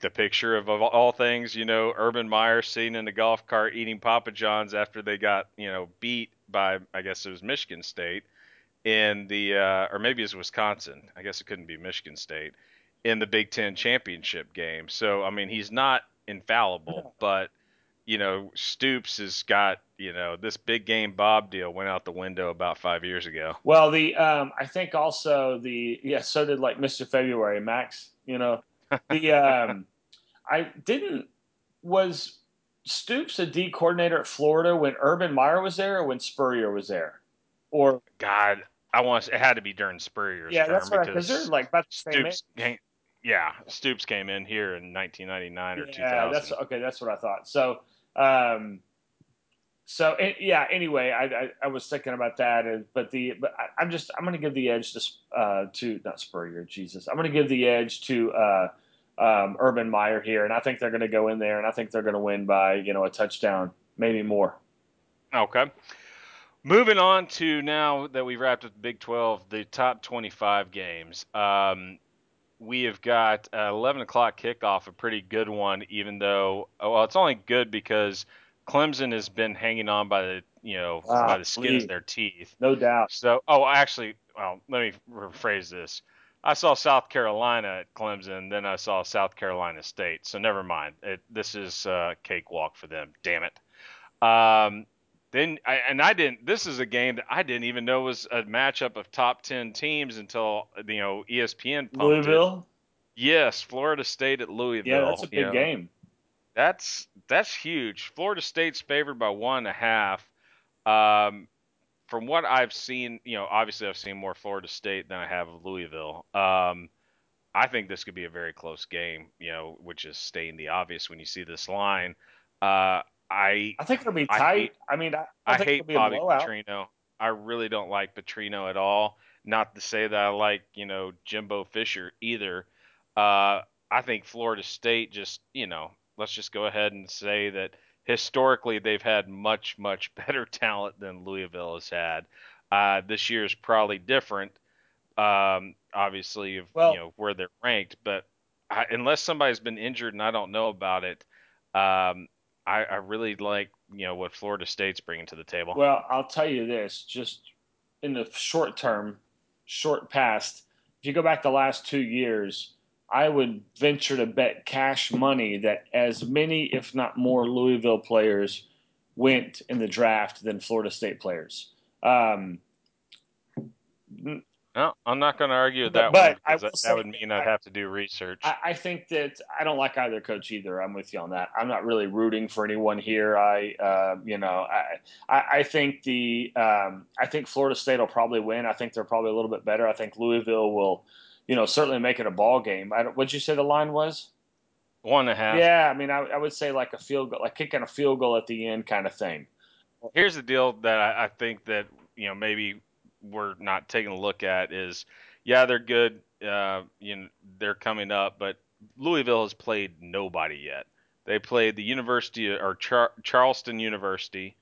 B: the picture of, of all things, you know, Urban Meyer sitting in the golf cart eating Papa John's after they got, you know, beat by I guess it was Michigan State in the uh, or maybe it was Wisconsin. I guess it couldn't be Michigan State in the Big Ten championship game. So I mean, he's not infallible, but you know, Stoops has got, you know, this big game Bob deal went out the window about five years ago.
A: Well, the um, I think also the yeah, so did like Mr. February, Max. You know, the um, I didn't was Stoops a D coordinator at Florida when Urban Meyer was there, or when Spurrier was there, or
B: God, I want it had to be during Spurrier's
A: yeah,
B: term
A: that's right
B: because
A: they're like about the same.
B: Stoops came, yeah, Stoops came in here in 1999 or
A: Yeah,
B: 2000.
A: that's okay. That's what I thought. So, um, so eh, yeah. Anyway, I, I, I was thinking about that, and, but the but I, I'm just I'm going to give the edge to uh, to not Spurrier. Jesus, I'm going to give the edge to uh, um, Urban Meyer here, and I think they're going to go in there, and I think they're going to win by you know a touchdown, maybe more.
B: Okay. Moving on to now that we've wrapped up the Big 12, the top 25 games. Um, we have got uh, 11 o'clock kickoff, a pretty good one, even though, well, it's only good because Clemson has been hanging on by the, you know,
A: Ah,
B: by the skin
A: please.
B: of their teeth.
A: No doubt.
B: So, oh, actually, well, let me rephrase this. I saw South Carolina at Clemson, then I saw South Carolina State. So never mind. It, this is a cakewalk for them. Damn it. Um, then I, and I didn't. This is a game that I didn't even know was a matchup of top ten teams until you know ESPN pumped it.
A: Louisville.
B: Yes, Florida State at Louisville.
A: Yeah, that's a
B: you
A: big
B: know.
A: game.
B: That's that's huge. Florida State's favored by one and a half. Um, from what I've seen, you know, obviously I've seen more Florida State than I have of Louisville. Um, I think this could be a very close game, you know, which is stating the obvious when you see this line. Uh, I
A: I think it'll be
B: I
A: tight.
B: hate-
A: I, mean, I,
B: I
A: think
B: hate
A: it'll be a
B: Bobby. Petrino. I really don't like Petrino at all. Not to say that I like, you know, Jimbo Fisher either. Uh, I think Florida State just, you know, let's just go ahead and say that historically they've had much, much better talent than Louisville has had. Uh, this year is probably different, um, obviously, of
A: Well-
B: you know where they're ranked. But I, unless somebody's been injured and I don't know about it, um, I, I really like you know what Florida State's bringing to the table.
A: Well, I'll tell you this: just in the short term, short past, if you go back the last two years, I would venture to bet cash money that as many, if not more, Louisville players went in the draft than Florida State players. Um,
B: No, I'm not going to argue with that
A: but
B: one that, that would mean I'd
A: I-
B: have to do research.
A: I, I think that I don't like either coach either. I'm with you on that. I'm not really rooting for anyone here. I, uh, you know, I, I, I think the, um, I think Florida State will probably win. I think they're probably a little bit better. I think Louisville will, you know, certainly make it a ball game. I what'd you say the line was?
B: One and a half.
A: Yeah, I mean, I, I would say like a field goal, like kicking a field goal at the end kind of thing.
B: Here's the deal that I, I think that you know maybe we're not taking a look at is, yeah, they're good. Uh, you know, they're coming up, but Louisville has played nobody yet. They played the University or Char- Charleston University,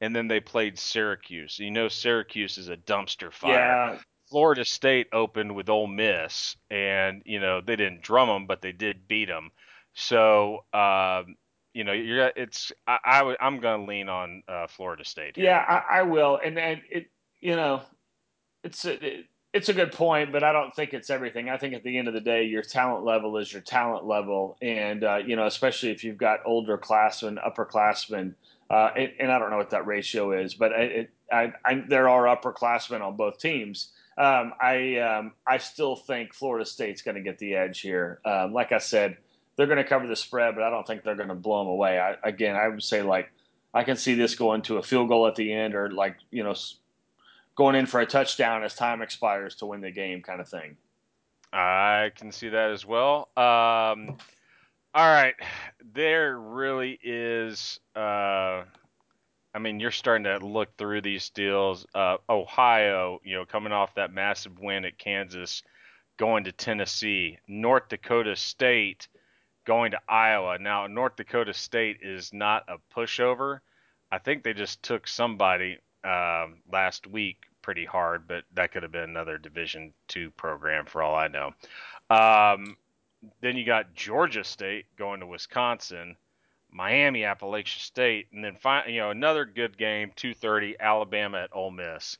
B: and then they played Syracuse. You know, Syracuse is a dumpster fire. Florida State opened with Ole Miss, and you know they didn't drum them, but they did beat them. So um, you know, you're it's I, I w- I'm going to lean on uh, Florida State. Here.
A: Yeah, I, I will, and and it, you know, it's a, it, it's a good point, but I don't think it's everything. I think at the end of the day, your talent level is your talent level, and uh, you know, especially if you've got older classmen, upperclassmen, uh, and, and I don't know what that ratio is, but it, I, I, there are upperclassmen on both teams. Um, I um, I still think Florida State's going to get the edge here. Um, like I said, they're going to cover the spread, but I don't think they're going to blow them away. I, again, I would say like I can see this going to a field goal at the end, or like you know, going in for a touchdown as time expires to win the game, kind of thing.
B: I can see that as well. Um, all right, there really is. Uh, mean, you're starting to look through these deals. Uh, Ohio, you know, coming off that massive win at Kansas, going to Tennessee. North Dakota State going to Iowa. Now, North Dakota State is not a pushover. I think they just took somebody um, last week pretty hard, but that could have been another Division two program for all I know. Um, then you got Georgia State going to Wisconsin, Miami, Appalachian State, and then fi- you know another good game, 2:30, Alabama at Ole Miss.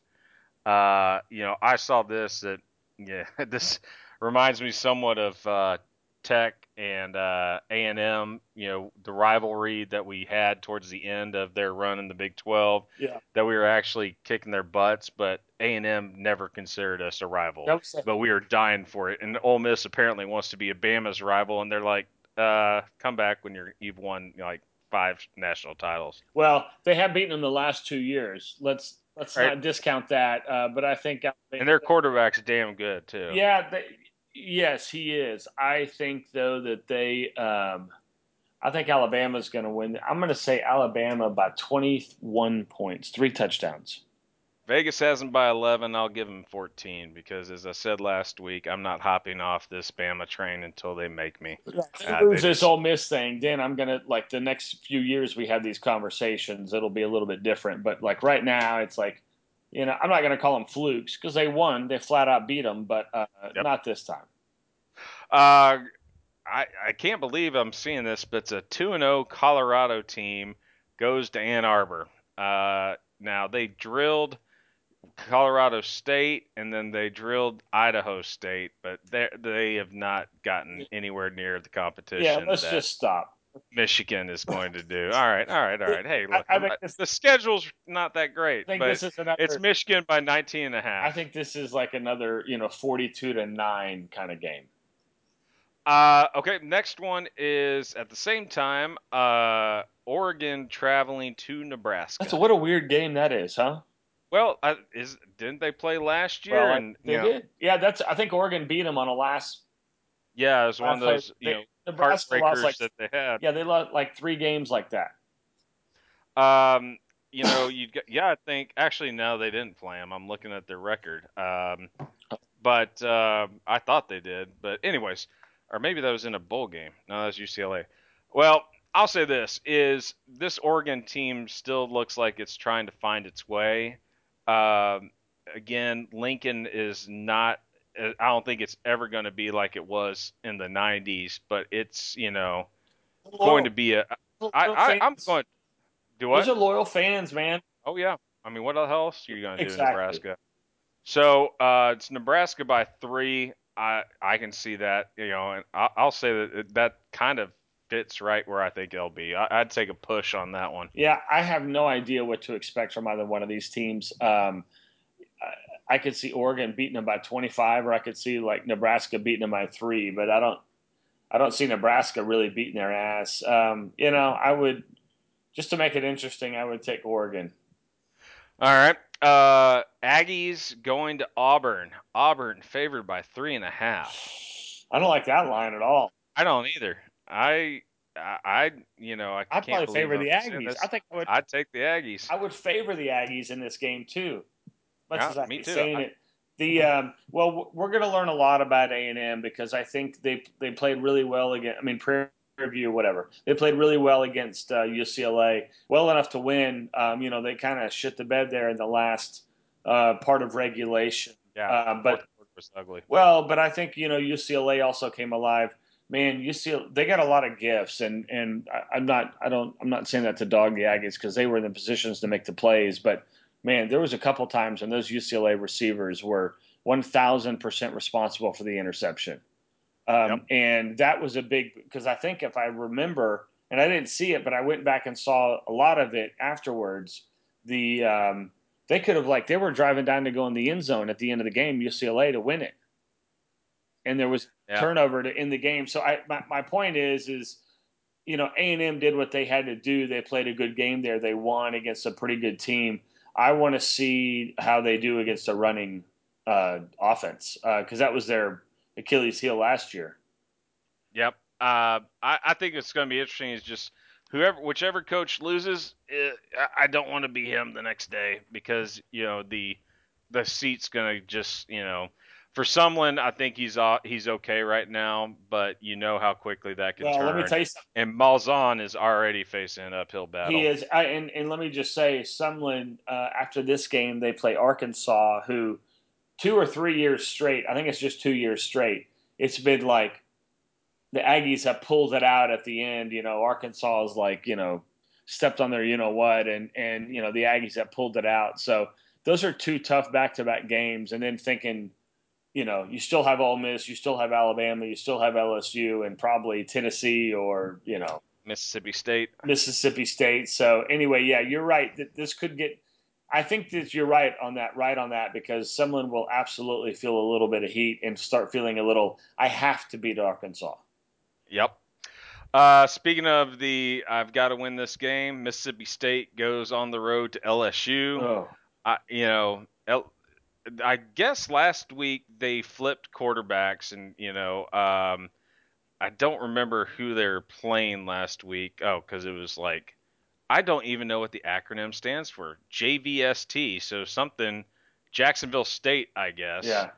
B: Uh, you know, I saw this that yeah, this reminds me somewhat of uh, Tech and uh, A&M. You know, the rivalry that we had towards the end of their run in the Big 12.
A: Yeah.
B: That we were actually kicking their butts, but A&M never considered us a rival but we are dying for it. And Ole Miss apparently wants to be a Bama's rival, and they're like, uh, "Come back when you're you've won like five national titles.
A: Well, they have beaten them the last two years. Let's let's
B: Right.
A: not discount that. Uh, but I think
B: And their quarterback's damn good too.
A: Yeah, they, yes, he is. I think though that they, um, I think Alabama's going to win. I'm going to say Alabama by 21 points, three touchdowns.
B: Vegas has them by 11. I'll give them 14 because, as I said last week, I'm not hopping off this Bama train until they make me.
A: If
B: Uh,
A: lose this
B: just-
A: Ole Miss thing, then I'm gonna like the next few years we have these conversations. It'll be a little bit different, but like right now, it's like, you know, I'm not gonna call them flukes because they won. They flat out beat them, but uh,
B: Yep.
A: not this time.
B: Uh, I I can't believe I'm seeing this, but it's a two and zero Colorado team goes to Ann Arbor. Uh, now they drilled Colorado State and then they drilled Idaho State, but they they have not gotten anywhere near the competition
A: Yeah, let's just stop.
B: Michigan is going to do. All right, all right, all right. Hey,
A: I-
B: look,
A: I
B: I'm
A: think this-
B: the schedule's not that great, I
A: think
B: but
A: this is another.
B: it's Michigan by 19 and a half.
A: I think this is like another, you know, 42 to nine kind of game.
B: Uh, okay, next one is at the same time, uh, Oregon traveling to Nebraska.
A: That's a, what a weird game that is, huh?
B: Well, I, is didn't they play last year?
A: Well,
B: and
A: they
B: you know,
A: did. Yeah, that's. I think Oregon beat them on a last.
B: yeah, it was one of those you
A: They-
B: know
A: Nebraska lost
B: heartbreakers
A: like.
B: that they had.
A: Yeah, they lost like three games like that.
B: Um, you know, you got yeah, I think actually no, they didn't play them. I'm looking at their record. Um, but uh, I thought they did. But anyways, or maybe that was in a bowl game. No, that was UCLA. Well, I'll say this is this Oregon team still looks like it's trying to find its way. Um, again, Lincoln is not. I don't think it's ever going to be like it was in the '90s, but it's you know going to be a. I, I I'm going. Do what?
A: Those are loyal fans, man.
B: Oh yeah. I mean, what the hell else are you gonna do
A: Exactly.
B: in Nebraska? So uh, it's Nebraska by three. I I can see that. You know, and I, I'll say that that kind of fits right where I think it'll be. I, I'd take a push on that one.
A: Yeah, I have no idea what to expect from either one of these teams. Um, I, I could see Oregon beating them by 25, or I could see like Nebraska beating them by three. But I don't, I don't see Nebraska really beating their ass. Um, you know, I would just to make it interesting, I would take Oregon.
B: All right. Uh, Aggies going to Auburn. Auburn favored by three and a half.
A: I don't like that line at all.
B: I don't either. I I, you know I
A: I'd
B: can't
A: probably favor the Aggies. I think I would.
B: I'd take the Aggies.
A: I would favor the Aggies in this game too. Much
B: Yeah,
A: as I
B: me too.
A: saying
B: I-
A: it. The um, well, we're going to learn a lot about A and M because I think they they played really well against. I mean, Prairie View, whatever. They played really well against uh, UCLA, well enough to win. Um, you know, they kind of shit the bed there in the last uh, part of regulation.
B: yeah,
A: uh, but-
B: was ugly.
A: Well, but I think you know UCLA also came alive. Man, you see, they got a lot of gifts, and and I, I'm not I don't I'm not saying that to dog the Aggies because they were in the positions to make the plays, but man, there was a couple times when those UCLA receivers were 1,000 percent responsible for the interception, um,
B: Yep.
A: and that was a big because I think if I remember, and I didn't see it, but I went back and saw a lot of it afterwards. The um, they could have like they were driving down to go in the end zone at the end of the game, UCLA to win it, and there was
B: Yeah.
A: turnover to end the game. So I my, my point is is you know A and M did what they had to do. They played a good game there. They won against a pretty good team. I want to see how they do against a running uh, offense because that was their Achilles heel last year.
B: Yep. Uh, I, I think it's going to be interesting. Is just whoever, whichever coach loses, eh, I- I don't want to be him the next day because you know the the seat's going to just you know. For Sumlin, I think he's uh, he's okay right now, but you know how quickly that can
A: Well,
B: turn.
A: let me tell you something.
B: and Malzahn is already facing an uphill battle.
A: He is, I, and and let me just say, Sumlin. Uh, after this game, they play Arkansas, who two or three years straight. I think it's just two years straight. It's been like the Aggies have pulled it out at the end. You know, Arkansas is like you know stepped on their you know what, and and you know the Aggies have pulled it out. So those are two tough back to back games, and then thinking. You know, you still have Ole Miss, you still have Alabama, you still have LSU, and probably Tennessee or you know
B: Mississippi State.
A: Mississippi State. So anyway, yeah, you're right. That this could get. I think that you're right on that. Right on that because someone will absolutely feel a little bit of heat and start feeling a little. I have to beat Arkansas.
B: Yep. Uh, speaking of the, I've got to win this game. Mississippi State goes on the road to LSU.
A: Oh,
B: I, you know, L, I guess last week they flipped quarterbacks, and you know, um, I don't remember who they were playing last week. Oh, because it was like, I don't even know what the acronym stands for. JVST. So something, Jacksonville State, I guess.
A: yeah.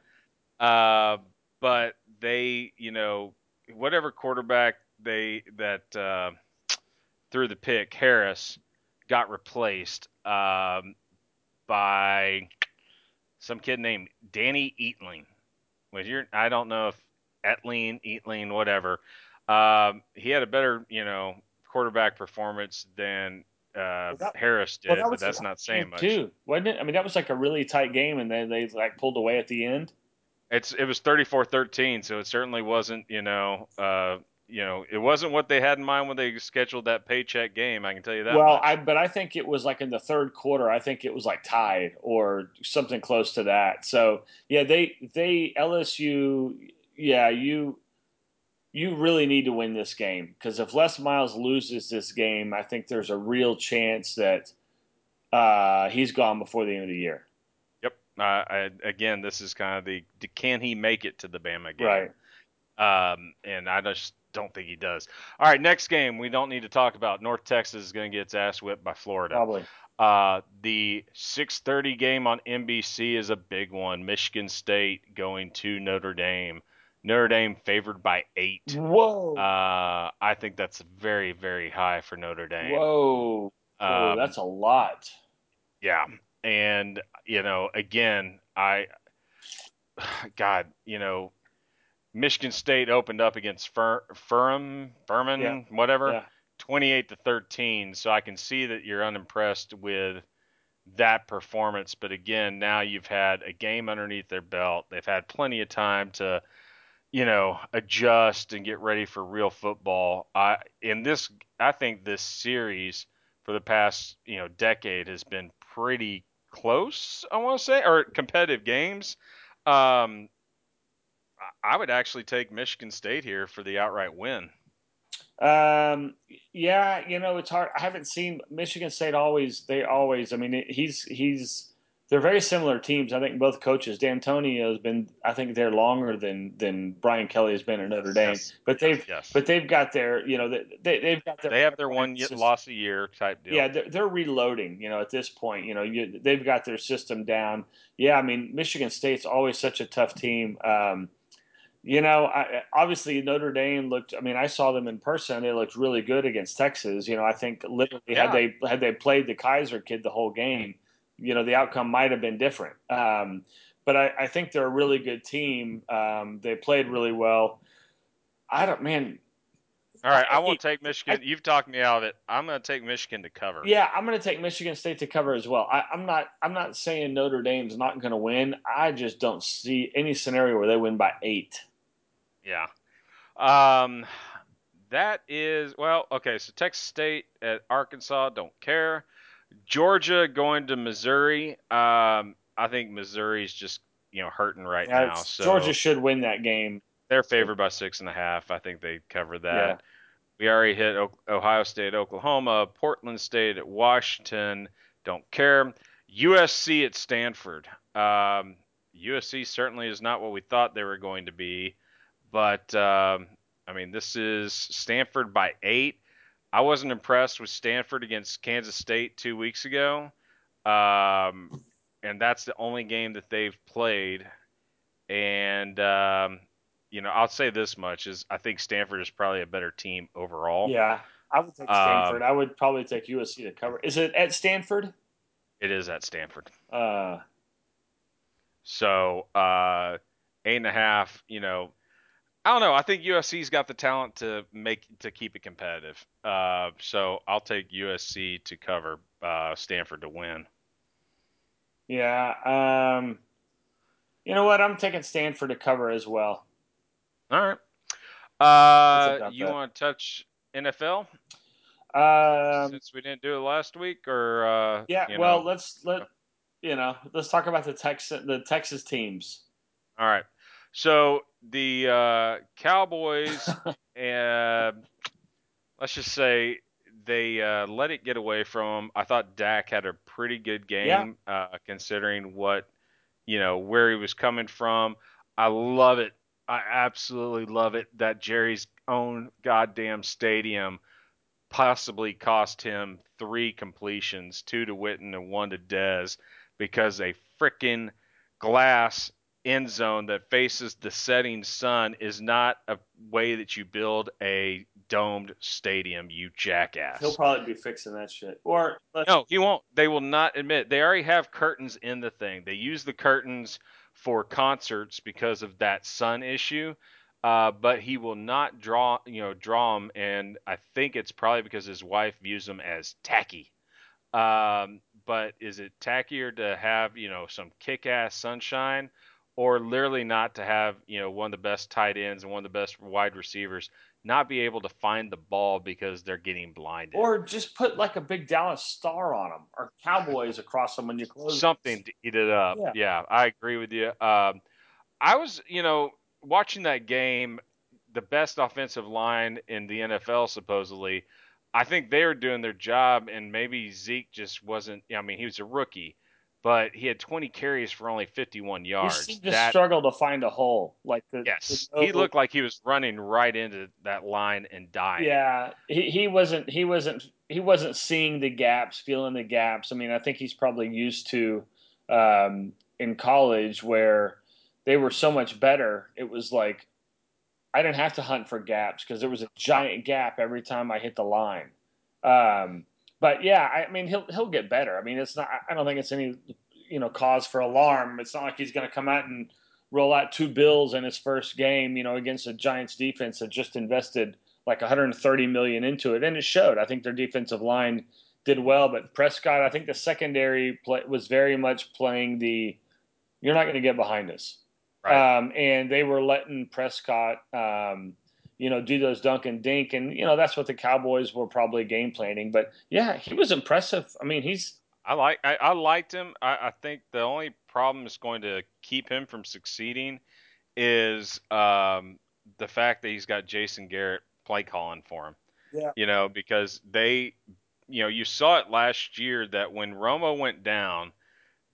B: Uh, but they, you know, whatever quarterback they that uh, threw the pick, Harris, got replaced um, by some kid named Danny Eatling. Which you're, I don't know if Etling, Eatling, whatever. Um, he had a better, you know, quarterback performance than uh,
A: that-
B: Harris did,
A: Well, that
B: but that's not saying much.
A: too, wasn't it? I mean, that was like a really tight game, and then they like pulled away at the end.
B: It's it was 34-13, so it certainly wasn't, you know, uh, you know, it wasn't what they had in mind when they scheduled that paycheck game. I can tell you that.
A: well,
B: much.
A: I but I think it was like in the third quarter. I think it was like tied or something close to that. So yeah, they they LSU. Yeah, you you really need to win this game because if Les Miles loses this game, I think there's a real chance that uh, he's gone before the end of the year.
B: Yep. Uh, I, again, this is kind of the can he make it to the Bama game?
A: Right.
B: Um, and I just don't think he does. All right, next game we don't need to talk about. North Texas is going to get its ass whipped by Florida.
A: Probably.
B: Uh, the 6:30 game on NBC is a big one. Michigan State going to Notre Dame. Notre Dame favored by eight.
A: Whoa.
B: Uh, I think that's very, very high for Notre Dame.
A: Whoa.
B: Um,
A: that's a lot.
B: yeah, and you know, again, I, God, you know, Michigan State opened up against Fur, Furham, Furman,
A: Yeah.
B: whatever,
A: Yeah.
B: 28 to 13. So I can see that you're unimpressed with that performance. But again, now you've had a game underneath their belt. They've had plenty of time to, you know, adjust and get ready for real football. I in this, I think this series for the past you know decade has been pretty close. I want to say, or competitive games. Um, I- would actually take Michigan State here for the outright win.
A: Um, yeah, you know, it's hard. I haven't seen Michigan State always, they always, I mean, he's, he's, they're very similar teams. I think both coaches, D'Antonio has been, I think they're longer than, than Brian Kelly has been at Notre Dame,
B: Yes.
A: but they've,
B: Yes,
A: but they've got their, you know, they, they, they've got their,
B: they have their one
A: system.
B: loss a year type deal.
A: Yeah, they're, they're reloading. You know, at this point, you know, you, they've got their system down. Yeah, I mean, Michigan State's always such a tough team. Um, you know, I, obviously Notre Dame looked. I mean, I saw them in person. They looked really good against Texas. You know, I think literally
B: Yeah.
A: had they had they played the Kizer kid the whole game, you know, the outcome might have been different. Um, but I, I think they're a really good team. Um, they played really well. I don't, man.
B: All right, I
A: I-
B: won't take Michigan. You've talked me out of it. I'm going to take Michigan to cover.
A: Yeah, I'm going to take Michigan State to cover as well. I, I'm not. I'm not saying Notre Dame's not going to win. I just don't see any scenario where they win by eight.
B: Yeah. Um, that is well, okay. So Texas State at Arkansas, don't care. Georgia going to Missouri. Um, I think Missouri's just you know hurting right
A: Yeah,
B: now. So
A: Georgia should win that game.
B: they're favored by six and a half. I think they cover that.
A: Yeah.
B: We already hit Ohio State, Oklahoma, Portland State at Washington. Don't care. USC at Stanford. Um, USC certainly is not what we thought they were going to be, but um, I mean this is Stanford by eight. I wasn't impressed with Stanford against Kansas State two weeks ago, um, and that's the only game that they've played. And um, you know, I'll say this much: is I think Stanford is probably a better team overall.
A: Yeah, I would take
B: Um,
A: Stanford. I would probably take USC to cover. Is it at Stanford?
B: It is at Stanford.
A: Uh,
B: So uh, eight and a half. You know, I don't know. I think USC's got the talent to make to keep it competitive. Uh, so I'll take USC to cover uh, Stanford to win.
A: yeah. Um, you know what? I'm taking Stanford to cover as well.
B: All right. Uh, you
A: that?
B: want to touch NFL
A: Um,
B: since we didn't do it last week, or uh,
A: yeah. Well,
B: know?
A: let's let you know. Let's talk about the Texas the Texas teams.
B: All right. So the uh, Cowboys uh, let's just say they uh, let it get away from them. I thought Dak had a pretty good game
A: Yeah.
B: uh, considering what you know where he was coming from. I love it. I absolutely love it that Jerry's own goddamn stadium possibly cost him three completions, two to Witten and one to Dez, because a freaking glass end zone that faces the setting sun is not a way that you build a domed stadium, you jackass.
A: He'll probably be fixing that shit. Or let's-
B: No, he won't. They will not admit. They already have curtains in the thing. They use the curtains for concerts because of that sun issue. Uh, but he will not draw, you know, draw them, and I think it's probably because his wife views them as tacky. Um, but is it tackier to have, you know, some kick-ass sunshine, or literally not to have, you know, one of the best tight ends and one of the best wide receivers not be able to find the ball because they're getting blinded?
A: or just put like a big Dallas star on them or Cowboys across them when you close
B: something to eat it up.
A: Yeah.
B: Yeah, I agree with you. Um, I was, you know, watching that game, the best offensive line in the NFL supposedly. I think they were doing their job, and maybe Zeke just wasn't. I mean, he was a rookie, but he had 20 carries for only 51
A: He
B: yards.
A: seemed to
B: That
A: struggle to find a hole. Like the,
B: yes,
A: the-
B: he looked like he was running right into that line and dying.
A: Yeah, he, he wasn't he wasn't he wasn't seeing the gaps, feeling the gaps. I mean, I think he's probably used to um, in college where they were so much better. It was like I didn't have to hunt for gaps because there was a giant gap every time I hit the line. Um, but yeah, I mean he'll he'll get better. I mean it's not. I don't think it's any you know cause for alarm. It's not like he's going to come out and roll out two bills in his first game. You know against a Giants defense that just invested like 130 million into it, and it showed. I think their defensive line did well, but Prescott, I think the secondary play was very much playing the "you're not going to get behind us,"
B: Right.
A: um, and they were letting Prescott, um, you know, do those dunk and dink, and you know that's what the Cowboys were probably game planning. But yeah, he was impressive. I mean, he's
B: I like I, I liked him. I, I think the only problem that's going to keep him from succeeding is um, the fact that he's got Jason Garrett play calling for him.
A: Yeah.
B: You know, because they you know, you saw it last year that when Romo went down,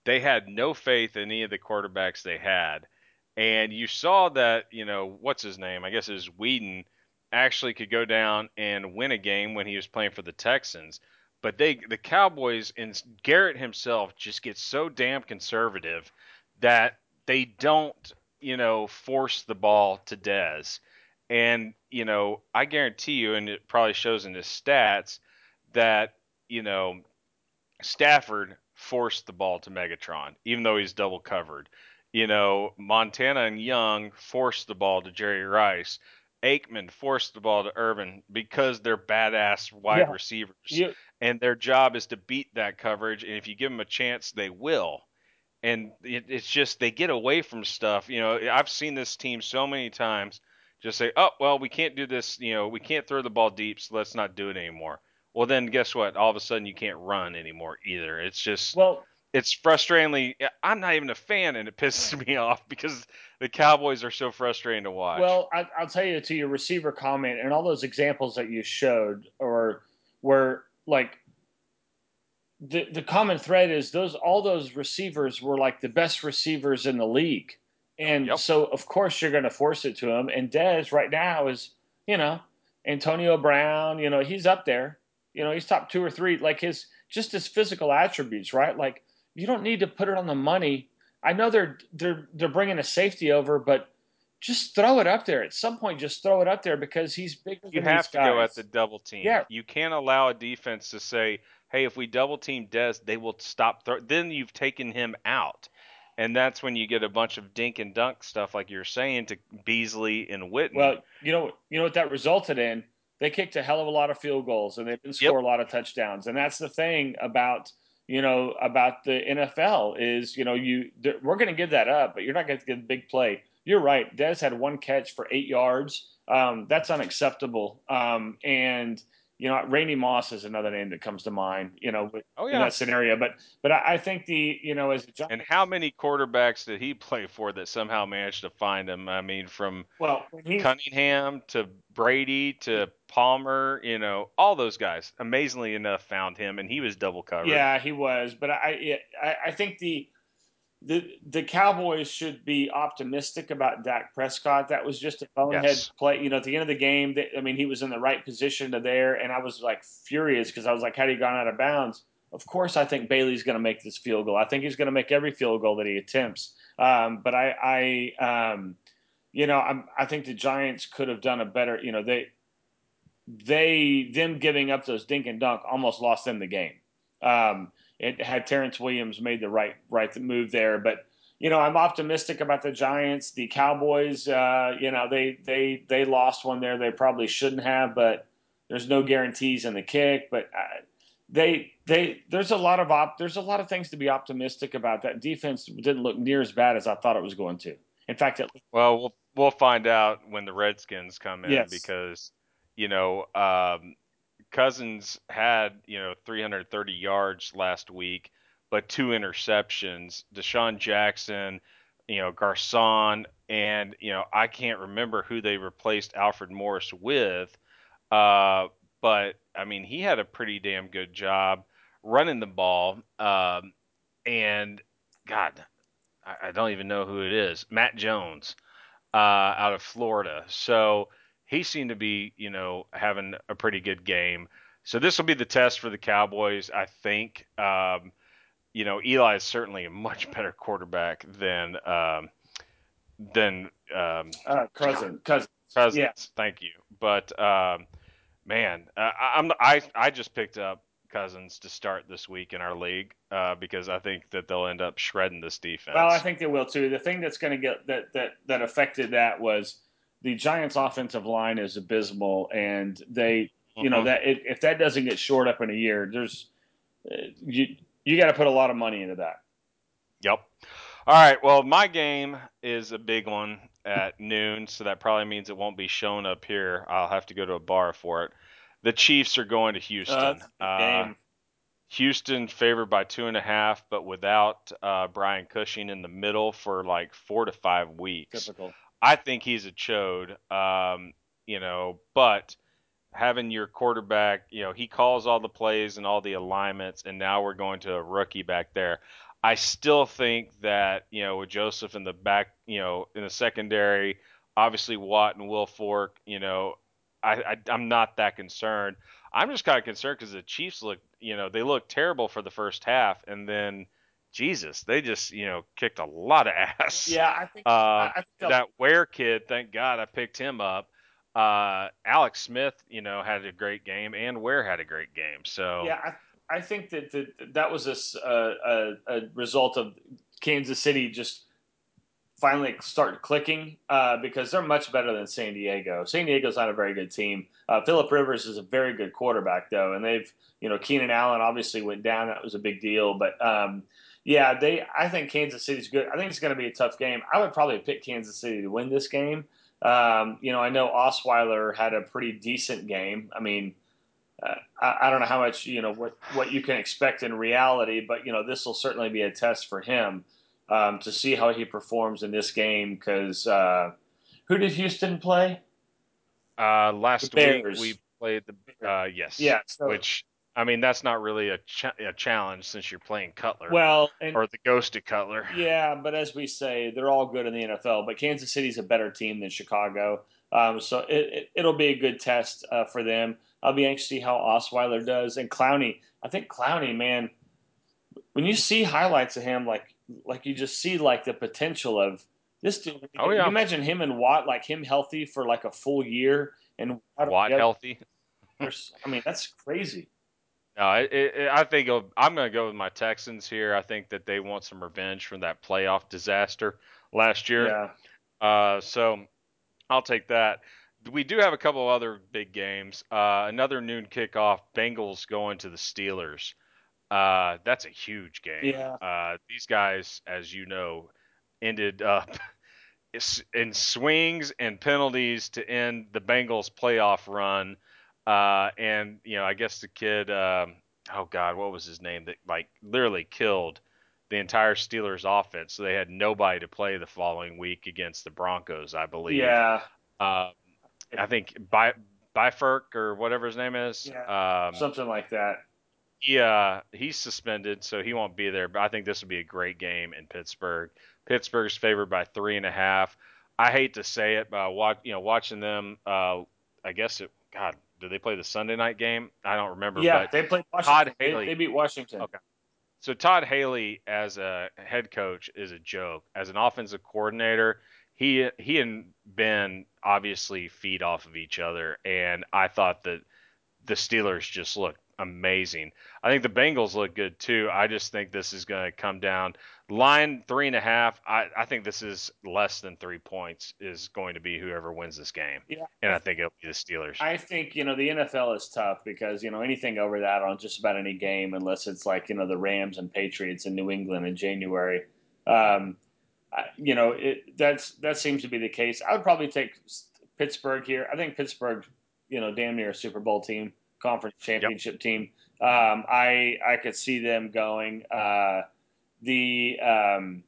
B: they had no faith in any of the quarterbacks they had. And you saw that, you know, what's his name? I guess it was Weeden actually could go down and win a game when he was playing for the Texans. But they the Cowboys and Garrett himself just get so damn conservative that they don't, you know, force the ball to Dez. And, you know, I guarantee you, and it probably shows in his stats, that, you know, Stafford forced the ball to Megatron, even though he's double covered. You know, Montana and Young forced the ball to Jerry Rice. Aikman forced the ball to Irvin because they're badass wide
A: Yeah.
B: receivers.
A: you,
B: And their job is to beat that coverage. And if you give them a chance, they will. And it, it's just they get away from stuff. You know, I've seen this team so many times just say, oh, well, we can't do this. You know, we can't throw the ball deep, so let's not do it anymore. Well, then guess what? All of a sudden, you can't run anymore either. It's just
A: well,
B: it's frustratingly. I'm not even a fan, and it pisses me off because the Cowboys are so frustrating to watch.
A: Well, I, I'll tell you to your receiver comment and all those examples that you showed, or were like the the common thread is those all those receivers were like the best receivers in the league, and
B: Yep.
A: so of course you're going to force it to him. And Dez right now is you know Antonio Brown, you know he's up there, you know he's top two or three. Like his just his physical attributes, right? Like you don't need to put it on the money. I know they're they're they're bringing a safety over, but just throw it up there. At some point, just throw it up there because he's bigger
B: you
A: than
B: have to go at the double team.
A: Yeah.
B: You can't allow a defense to say, "Hey, if we double team Dez, they will stop." Throw-. Then you've taken him out, and that's when you get a bunch of dink and dunk stuff, like you're saying to Beasley and Witten.
A: Well, you know, you know what that resulted in? They kicked a hell of a lot of field goals and they didn't score a lot of touchdowns. And that's the thing about you know about the NFL is you know you we're going to give that up, but you're not going to get a big play. You're right. Dez had one catch for eight yards. Um, that's unacceptable. Um, and you know, Randy Moss is another name that comes to mind. You know,
B: oh,
A: yeah. in that scenario. But but I, I think the you know as
B: Giants, and how many quarterbacks did he play for that somehow managed to find him? I mean, from
A: well
B: Cunningham to Brady to Palmer, you know, all those guys. Amazingly enough, found him, and he was double covered.
A: Yeah, he was. But I I, I think the the the Cowboys should be optimistic about Dak Prescott. That was just a bonehead yes. play. You know, at the end of the game, they, I mean, he was in the right position to there, and I was like furious because I was like, had he gone out of bounds? Of course, I think Bailey's going to make this field goal. I think he's going to make every field goal that he attempts. Um, but I, I um, you know, I'm, I think the Giants could have done a better. You know, they they them giving up those dink and dunk almost lost them the game. Um, it had Terrence Williams made the right right move there. But you know, I'm optimistic about the Giants. The Cowboys, uh, you know, they they they lost one there. They probably shouldn't have, but there's no guarantees in the kick. But uh, they they there's a lot of op there's a lot of things to be optimistic about. That defense didn't look near as bad as I thought it was going to. In fact, it,
B: well, we'll we'll find out when the Redskins come in
A: yes.
B: because you know um, Cousins had, you know, 330 yards last week, but two interceptions. DeSean Jackson, you know, Garcon, and, you know, I can't remember who they replaced Alfred Morris with. Uh, but, I mean, he had a pretty damn good job running the ball. Um, and, God, I, I don't even know who it is. Matt Jones uh, out of Florida. So, he seemed to be, you know, having a pretty good game. So this will be the test for the Cowboys, I think. Um, you know, Eli is certainly a much better quarterback than um, than um,
A: uh, cousin cousin
B: cousins. Yes, thank you. But um, man, uh, I'm I I just picked up Cousins to start this week in our league uh, because I think that they'll end up shredding this defense.
A: Well, I think they will too. The thing that's going to get that that that affected that was the Giants' offensive line is abysmal, and they, you know, mm-hmm. that if that doesn't get shored up in a year, there's uh, you you got to put a lot of money into that.
B: Yep. All right. Well, my game is a big one at noon, so that probably means it won't be shown up here. I'll have to go to a bar for it. The Chiefs are going to Houston.
A: Uh, uh,
B: Houston favored by two and a half, but without uh, Brian Cushing in the middle for like four to five weeks.
A: Typical.
B: I think he's a chode, um, you know, but having your quarterback, you know, he calls all the plays and all the alignments, and now we're going to a rookie back there. I still think that, you know, with Joseph in the back, you know, in the secondary, obviously Watt and Will Fork, you know, I, I am not that concerned. I'm just kind of concerned because the Chiefs look, you know, they look terrible for the first half, and then – Jesus, they just you know kicked a lot of ass.
A: Yeah, I think,
B: uh,
A: I
B: think that Ware kid. Thank God I picked him up. Uh, Alex Smith, you know, had a great game, and Ware had a great game. So
A: yeah, I, I think that that, that was a, a, a result of Kansas City just finally start clicking uh, because they're much better than San Diego. San Diego's not a very good team. Uh, Philip Rivers is a very good quarterback though, and they've you know Keenan Allen obviously went down. That was a big deal, but um, yeah, they. I think Kansas City's good. I think it's going to be a tough game. I would probably pick Kansas City to win this game. Um, you know, I know Osweiler had a pretty decent game. I mean, uh, I, I, don't know how much you know what what you can expect in reality, but you know this will certainly be a test for him um, to see how he performs in this game. Because uh, who did Houston play?
B: Uh, last week we played the uh, yes,
A: yeah,
B: so, which I mean, that's not really a, ch- a challenge since you're playing Cutler.
A: Well,
B: or the ghost of Cutler.
A: Yeah, but as we say, they're all good in the NFL. But Kansas City's a better team than Chicago, um, so it, will it, be a good test uh, for them. I'll be anxious to see how Osweiler does and Clowney. I think Clowney, man, when you see highlights of him, like like you just see like the potential of this dude.
B: Oh yeah.
A: You imagine him and Watt, like him healthy for like a full year, and
B: Watt healthy.
A: I mean, that's crazy.
B: No, it, it, I think I'm going to go with my Texans here. I think that they want some revenge from that playoff disaster last year.
A: Yeah.
B: Uh, so I'll take that. We do have a couple other big games. Uh, another noon kickoff. Bengals going to the Steelers. Uh, that's a huge game.
A: Yeah.
B: Uh, these guys, as you know, ended up in swings and penalties to end the Bengals playoff run Uh, and you know, I guess the kid, um, oh God, what was his name? That like literally killed the entire Steelers offense. So they had nobody to play the following week against the Broncos, I believe.
A: Yeah.
B: Uh, I think By Bifurc or whatever his name is.
A: Yeah. Um, Something like that.
B: He uh, he's suspended, so he won't be there. But I think this will be a great game in Pittsburgh. Pittsburgh's favored by three and a half. I hate to say it, but watch, you know, watching them, uh, I guess it. God, did they play the Sunday night game? I don't remember.
A: Yeah, they played Washington. Todd Haley. They, they beat Washington.
B: Okay. So Todd Haley as a head coach is a joke. As an offensive coordinator, he he and Ben obviously feed off of each other, and I thought that the Steelers just looked amazing. I think the Bengals look good too. I just think this is going to come down. Line three and a half. I, I think this is less than three points is going to be whoever wins this game.
A: Yeah.
B: And I think it'll be the Steelers.
A: I think, you know, the NFL is tough because, you know, anything over that on just about any game, unless it's like, you know, the Rams and Patriots in New England in January. Um, you know, it, that's that seems to be the case. I would probably take Pittsburgh here. I think Pittsburgh, you know, damn near a Super Bowl team conference championship yep. team. Um, I I could see them going. Uh, the um,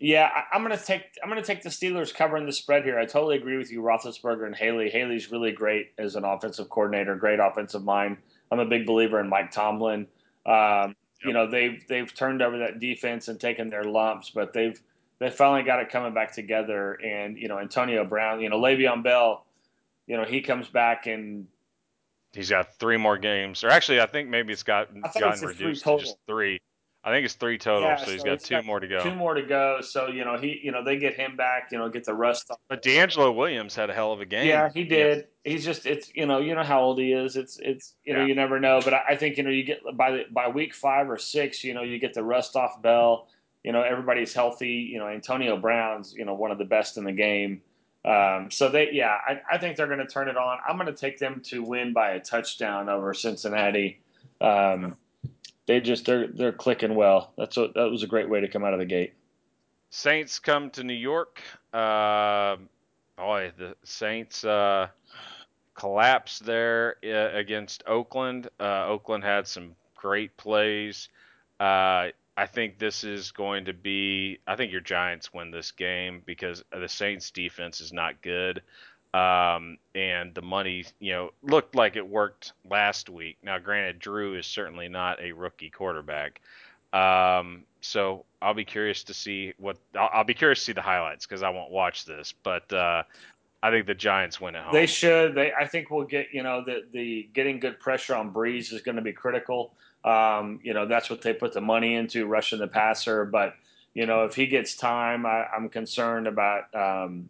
A: yeah, I, am gonna take I'm gonna take the Steelers covering the spread here. I totally agree with you, Roethlisberger and Haley. Haley's really great as an offensive coordinator, great offensive mind. I'm a big believer in Mike Tomlin. Um, yep. You know they've they've turned over that defense and taken their lumps, but they've they finally got it coming back together. And you know Antonio Brown, you know Le'Veon Bell, you know he comes back and
B: He's got three more games, or actually, I think maybe it's got gotten it's reduced to just three. I think it's three total, yeah, so he's so got two got more to go.
A: Two more to go. So you know he, you know they get him back, you know, get the rust off.
B: But DeAngelo Williams had a hell of a game.
A: Yeah, he did. Yeah. He's just it's you know you know how old he is. It's it's you know you never know. But I, I think you know you get by the, by week five or six, you know you get the rust off Bell. You know everybody's healthy. You know Antonio Brown's you know one of the best in the game. Um, so they, yeah, I, I think they're going to turn it on. I'm going to take them to win by a touchdown over Cincinnati. Um, they just they're they're clicking well. That's what that was a great way to come out of the gate.
B: Saints come to New York. Uh, boy, the Saints uh, collapsed there uh, against Oakland. Uh, Oakland had some great plays. I think this is going to be. I think your Giants win this game because the Saints' defense is not good, um, and the money, you know, looked like it worked last week. Now, granted, Drew is certainly not a rookie quarterback, um, so I'll be curious to see what. I'll, I'll be curious to see the highlights because I won't watch this, but. Uh, I think the Giants win at home.
A: They should. They. I think we'll get. You know, the the getting good pressure on Brees is going to be critical. Um, you know, that's what they put the money into, rushing the passer. But, you know, if he gets time, I, am concerned about, um,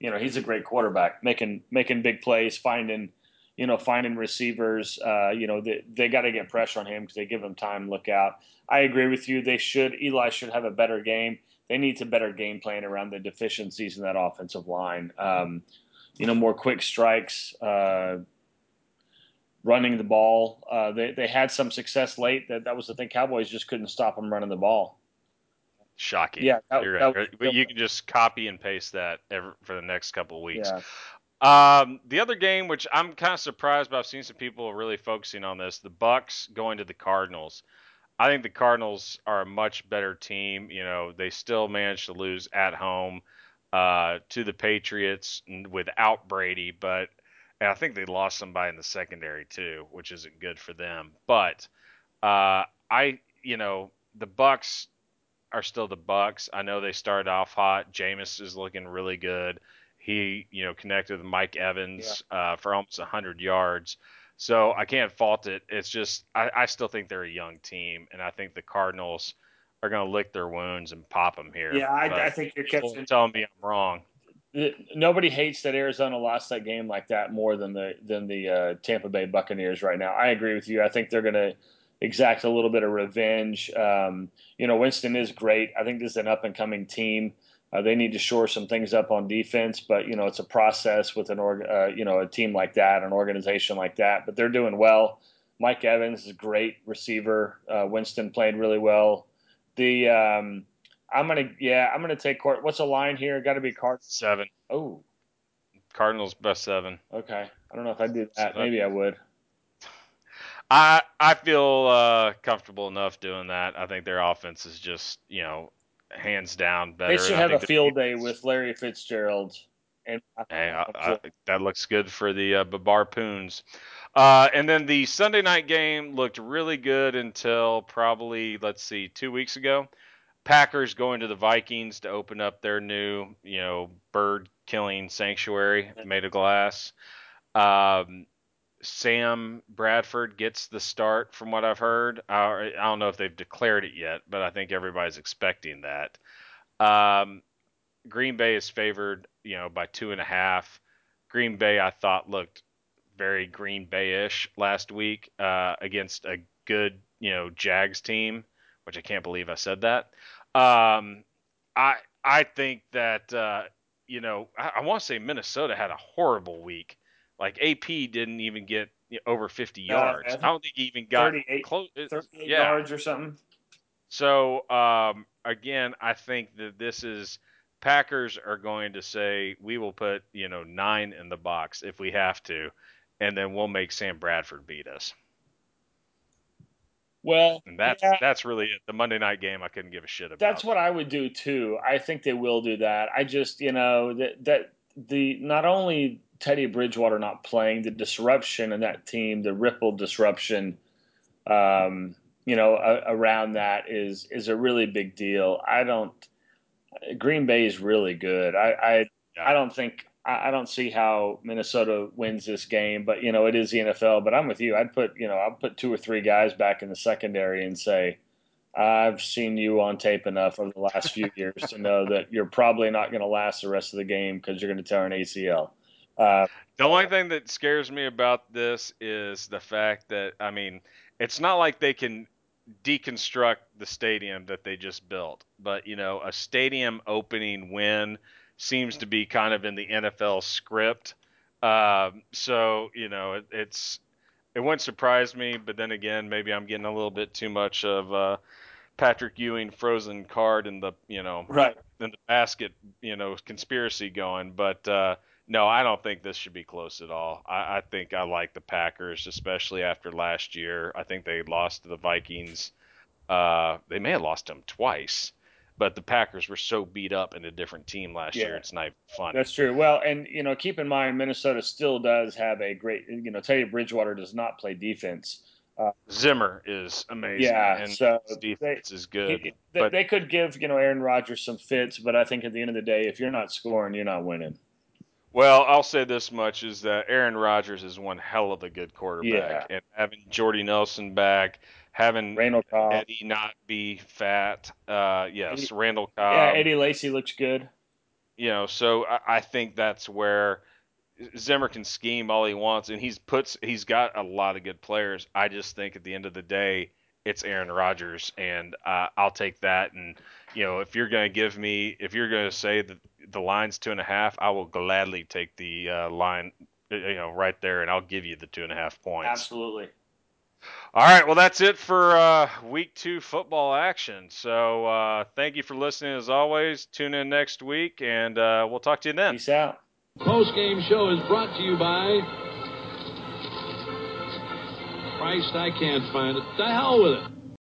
A: you know, he's a great quarterback, making making big plays, finding, you know, finding receivers. Uh, you know, they, they got to get pressure on him because they give him time. Look out. I agree with you. They should. Eli should have a better game. They need to better game plan around the deficiencies in that offensive line. Um, you know, more quick strikes. Uh, running the ball. Uh, they they had some success late. That that was the thing. Cowboys just couldn't stop them running the ball.
B: Shocking.
A: Yeah,
B: that, that, that, you can just copy and paste that every, for the next couple of weeks. Yeah. Um, the other game, which I'm kind of surprised, but I've seen some people really focusing on this: the Bucs going to the Cardinals. I think the Cardinals are a much better team. You know, they still managed to lose at home uh, to the Patriots without Brady, but and I think they lost somebody in the secondary too, which isn't good for them. But uh, I, you know, the Bucs are still the Bucs. I know they started off hot. Jameis is looking really good. He, you know, connected with Mike Evans yeah. uh, for almost 100 yards. So I can't fault it. It's just I, I still think they're a young team, and I think the Cardinals are going to lick their wounds and pop them here.
A: Yeah, I, I think you're catching.
B: Telling me I'm wrong
A: nobody hates that Arizona lost that game like that more than the than the uh, Tampa Bay Buccaneers right now. I agree with you. I think they're going to exact a little bit of revenge. Um, you know, Winston is great. I think this is an up and coming team. Uh, they need to shore some things up on defense, but you know it's a process with an org, uh, you know a team like that, an organization like that. But they're doing well. Mike Evans is a great receiver. Uh, Winston played really well. The um, I'm gonna yeah, I'm gonna take court. What's the line here? Got to be Card
B: seven.
A: Oh,
B: Cardinals best seven.
A: Okay. I don't know if I'd do that. Maybe I would.
B: I I feel uh, comfortable enough doing that. I think their offense is just you know hands down better.
A: They should have a field day with Larry Fitzgerald. And
B: hey, I, I, that looks good for the uh, Babar Poons. Uh, and then the Sunday night game looked really good until probably let's see two weeks ago. Packers going to the Vikings to open up their new you know bird killing sanctuary made of glass. Um, Sam Bradford gets the start, from what I've heard. I, I don't know if they've declared it yet, but I think everybody's expecting that. Um, Green Bay is favored, you know, by two and a half. Green Bay, I thought, looked very Green Bay-ish last week uh, against a good, you know, Jags team, which I can't believe I said that. Um, I I think that uh, you know I, I want to say Minnesota had a horrible week like AP didn't even get over 50 yards. I, I don't think he even got 38, close.
A: 38 yeah. yards or something.
B: So um, again, I think that this is Packers are going to say we will put you know nine in the box if we have to, and then we'll make Sam Bradford beat us.
A: Well,
B: and that's yeah. that's really it. The Monday night game, I couldn't give a shit about.
A: That's what I would do too. I think they will do that. I just you know that that the not only Teddy Bridgewater not playing, the disruption in that team, the ripple disruption, um, you know, a, around that is is a really big deal. I don't. Green Bay is really good. I I, yeah. I don't think I, I don't see how Minnesota wins this game, but you know it is the NFL. But I'm with you. I'd put you know I'd put two or three guys back in the secondary and say. I've seen you on tape enough over the last few years to know that you're probably not going to last the rest of the game because you're going to tear an ACL.
B: Uh, the only thing that scares me about this is the fact that I mean, it's not like they can deconstruct the stadium that they just built, but you know, a stadium opening win seems to be kind of in the NFL script. Uh, so you know, it, it's it wouldn't surprise me, but then again, maybe I'm getting a little bit too much of uh, Patrick Ewing frozen card in the you know
A: right
B: in the basket you know conspiracy going, but. Uh, no, I don't think this should be close at all. I, I, think I like the Packers, especially after last year. I think they lost to the Vikings. Uh, they may have lost them twice, but the Packers were so beat up in a different team last yeah. year. It's not fun.
A: That's true. Well, and you know, keep in mind, Minnesota still does have a great. You know, Teddy Bridgewater does not play defense.
B: Uh, Zimmer is amazing.
A: Yeah, and so
B: defense
A: they,
B: is good.
A: He, they, but, they could give you know Aaron Rodgers some fits, but I think at the end of the day, if you're not scoring, you're not winning.
B: Well, I'll say this much is that Aaron Rodgers is one hell of a good quarterback.
A: Yeah.
B: And having Jordy Nelson back, having
A: Randall Cobb.
B: Eddie not be fat, uh, yes, Eddie, Randall Cobb.
A: Yeah, Eddie Lacy looks good.
B: You know, so I, I think that's where Zimmer can scheme all he wants, and he's puts he's got a lot of good players. I just think at the end of the day, it's Aaron Rodgers, and uh, I'll take that. And you know, if you're going to give me, if you're going to say that the line's two and a half, I will gladly take the uh, line, uh, you know, right there, and I'll give you the two and a half points.
A: Absolutely.
B: All right, well, that's it for uh, week two football action. So uh, thank you for listening as always. Tune in next week, and uh, we'll talk to you then.
A: Peace out.
C: Post game show is brought to you by. Christ, I can't find it. The hell with it.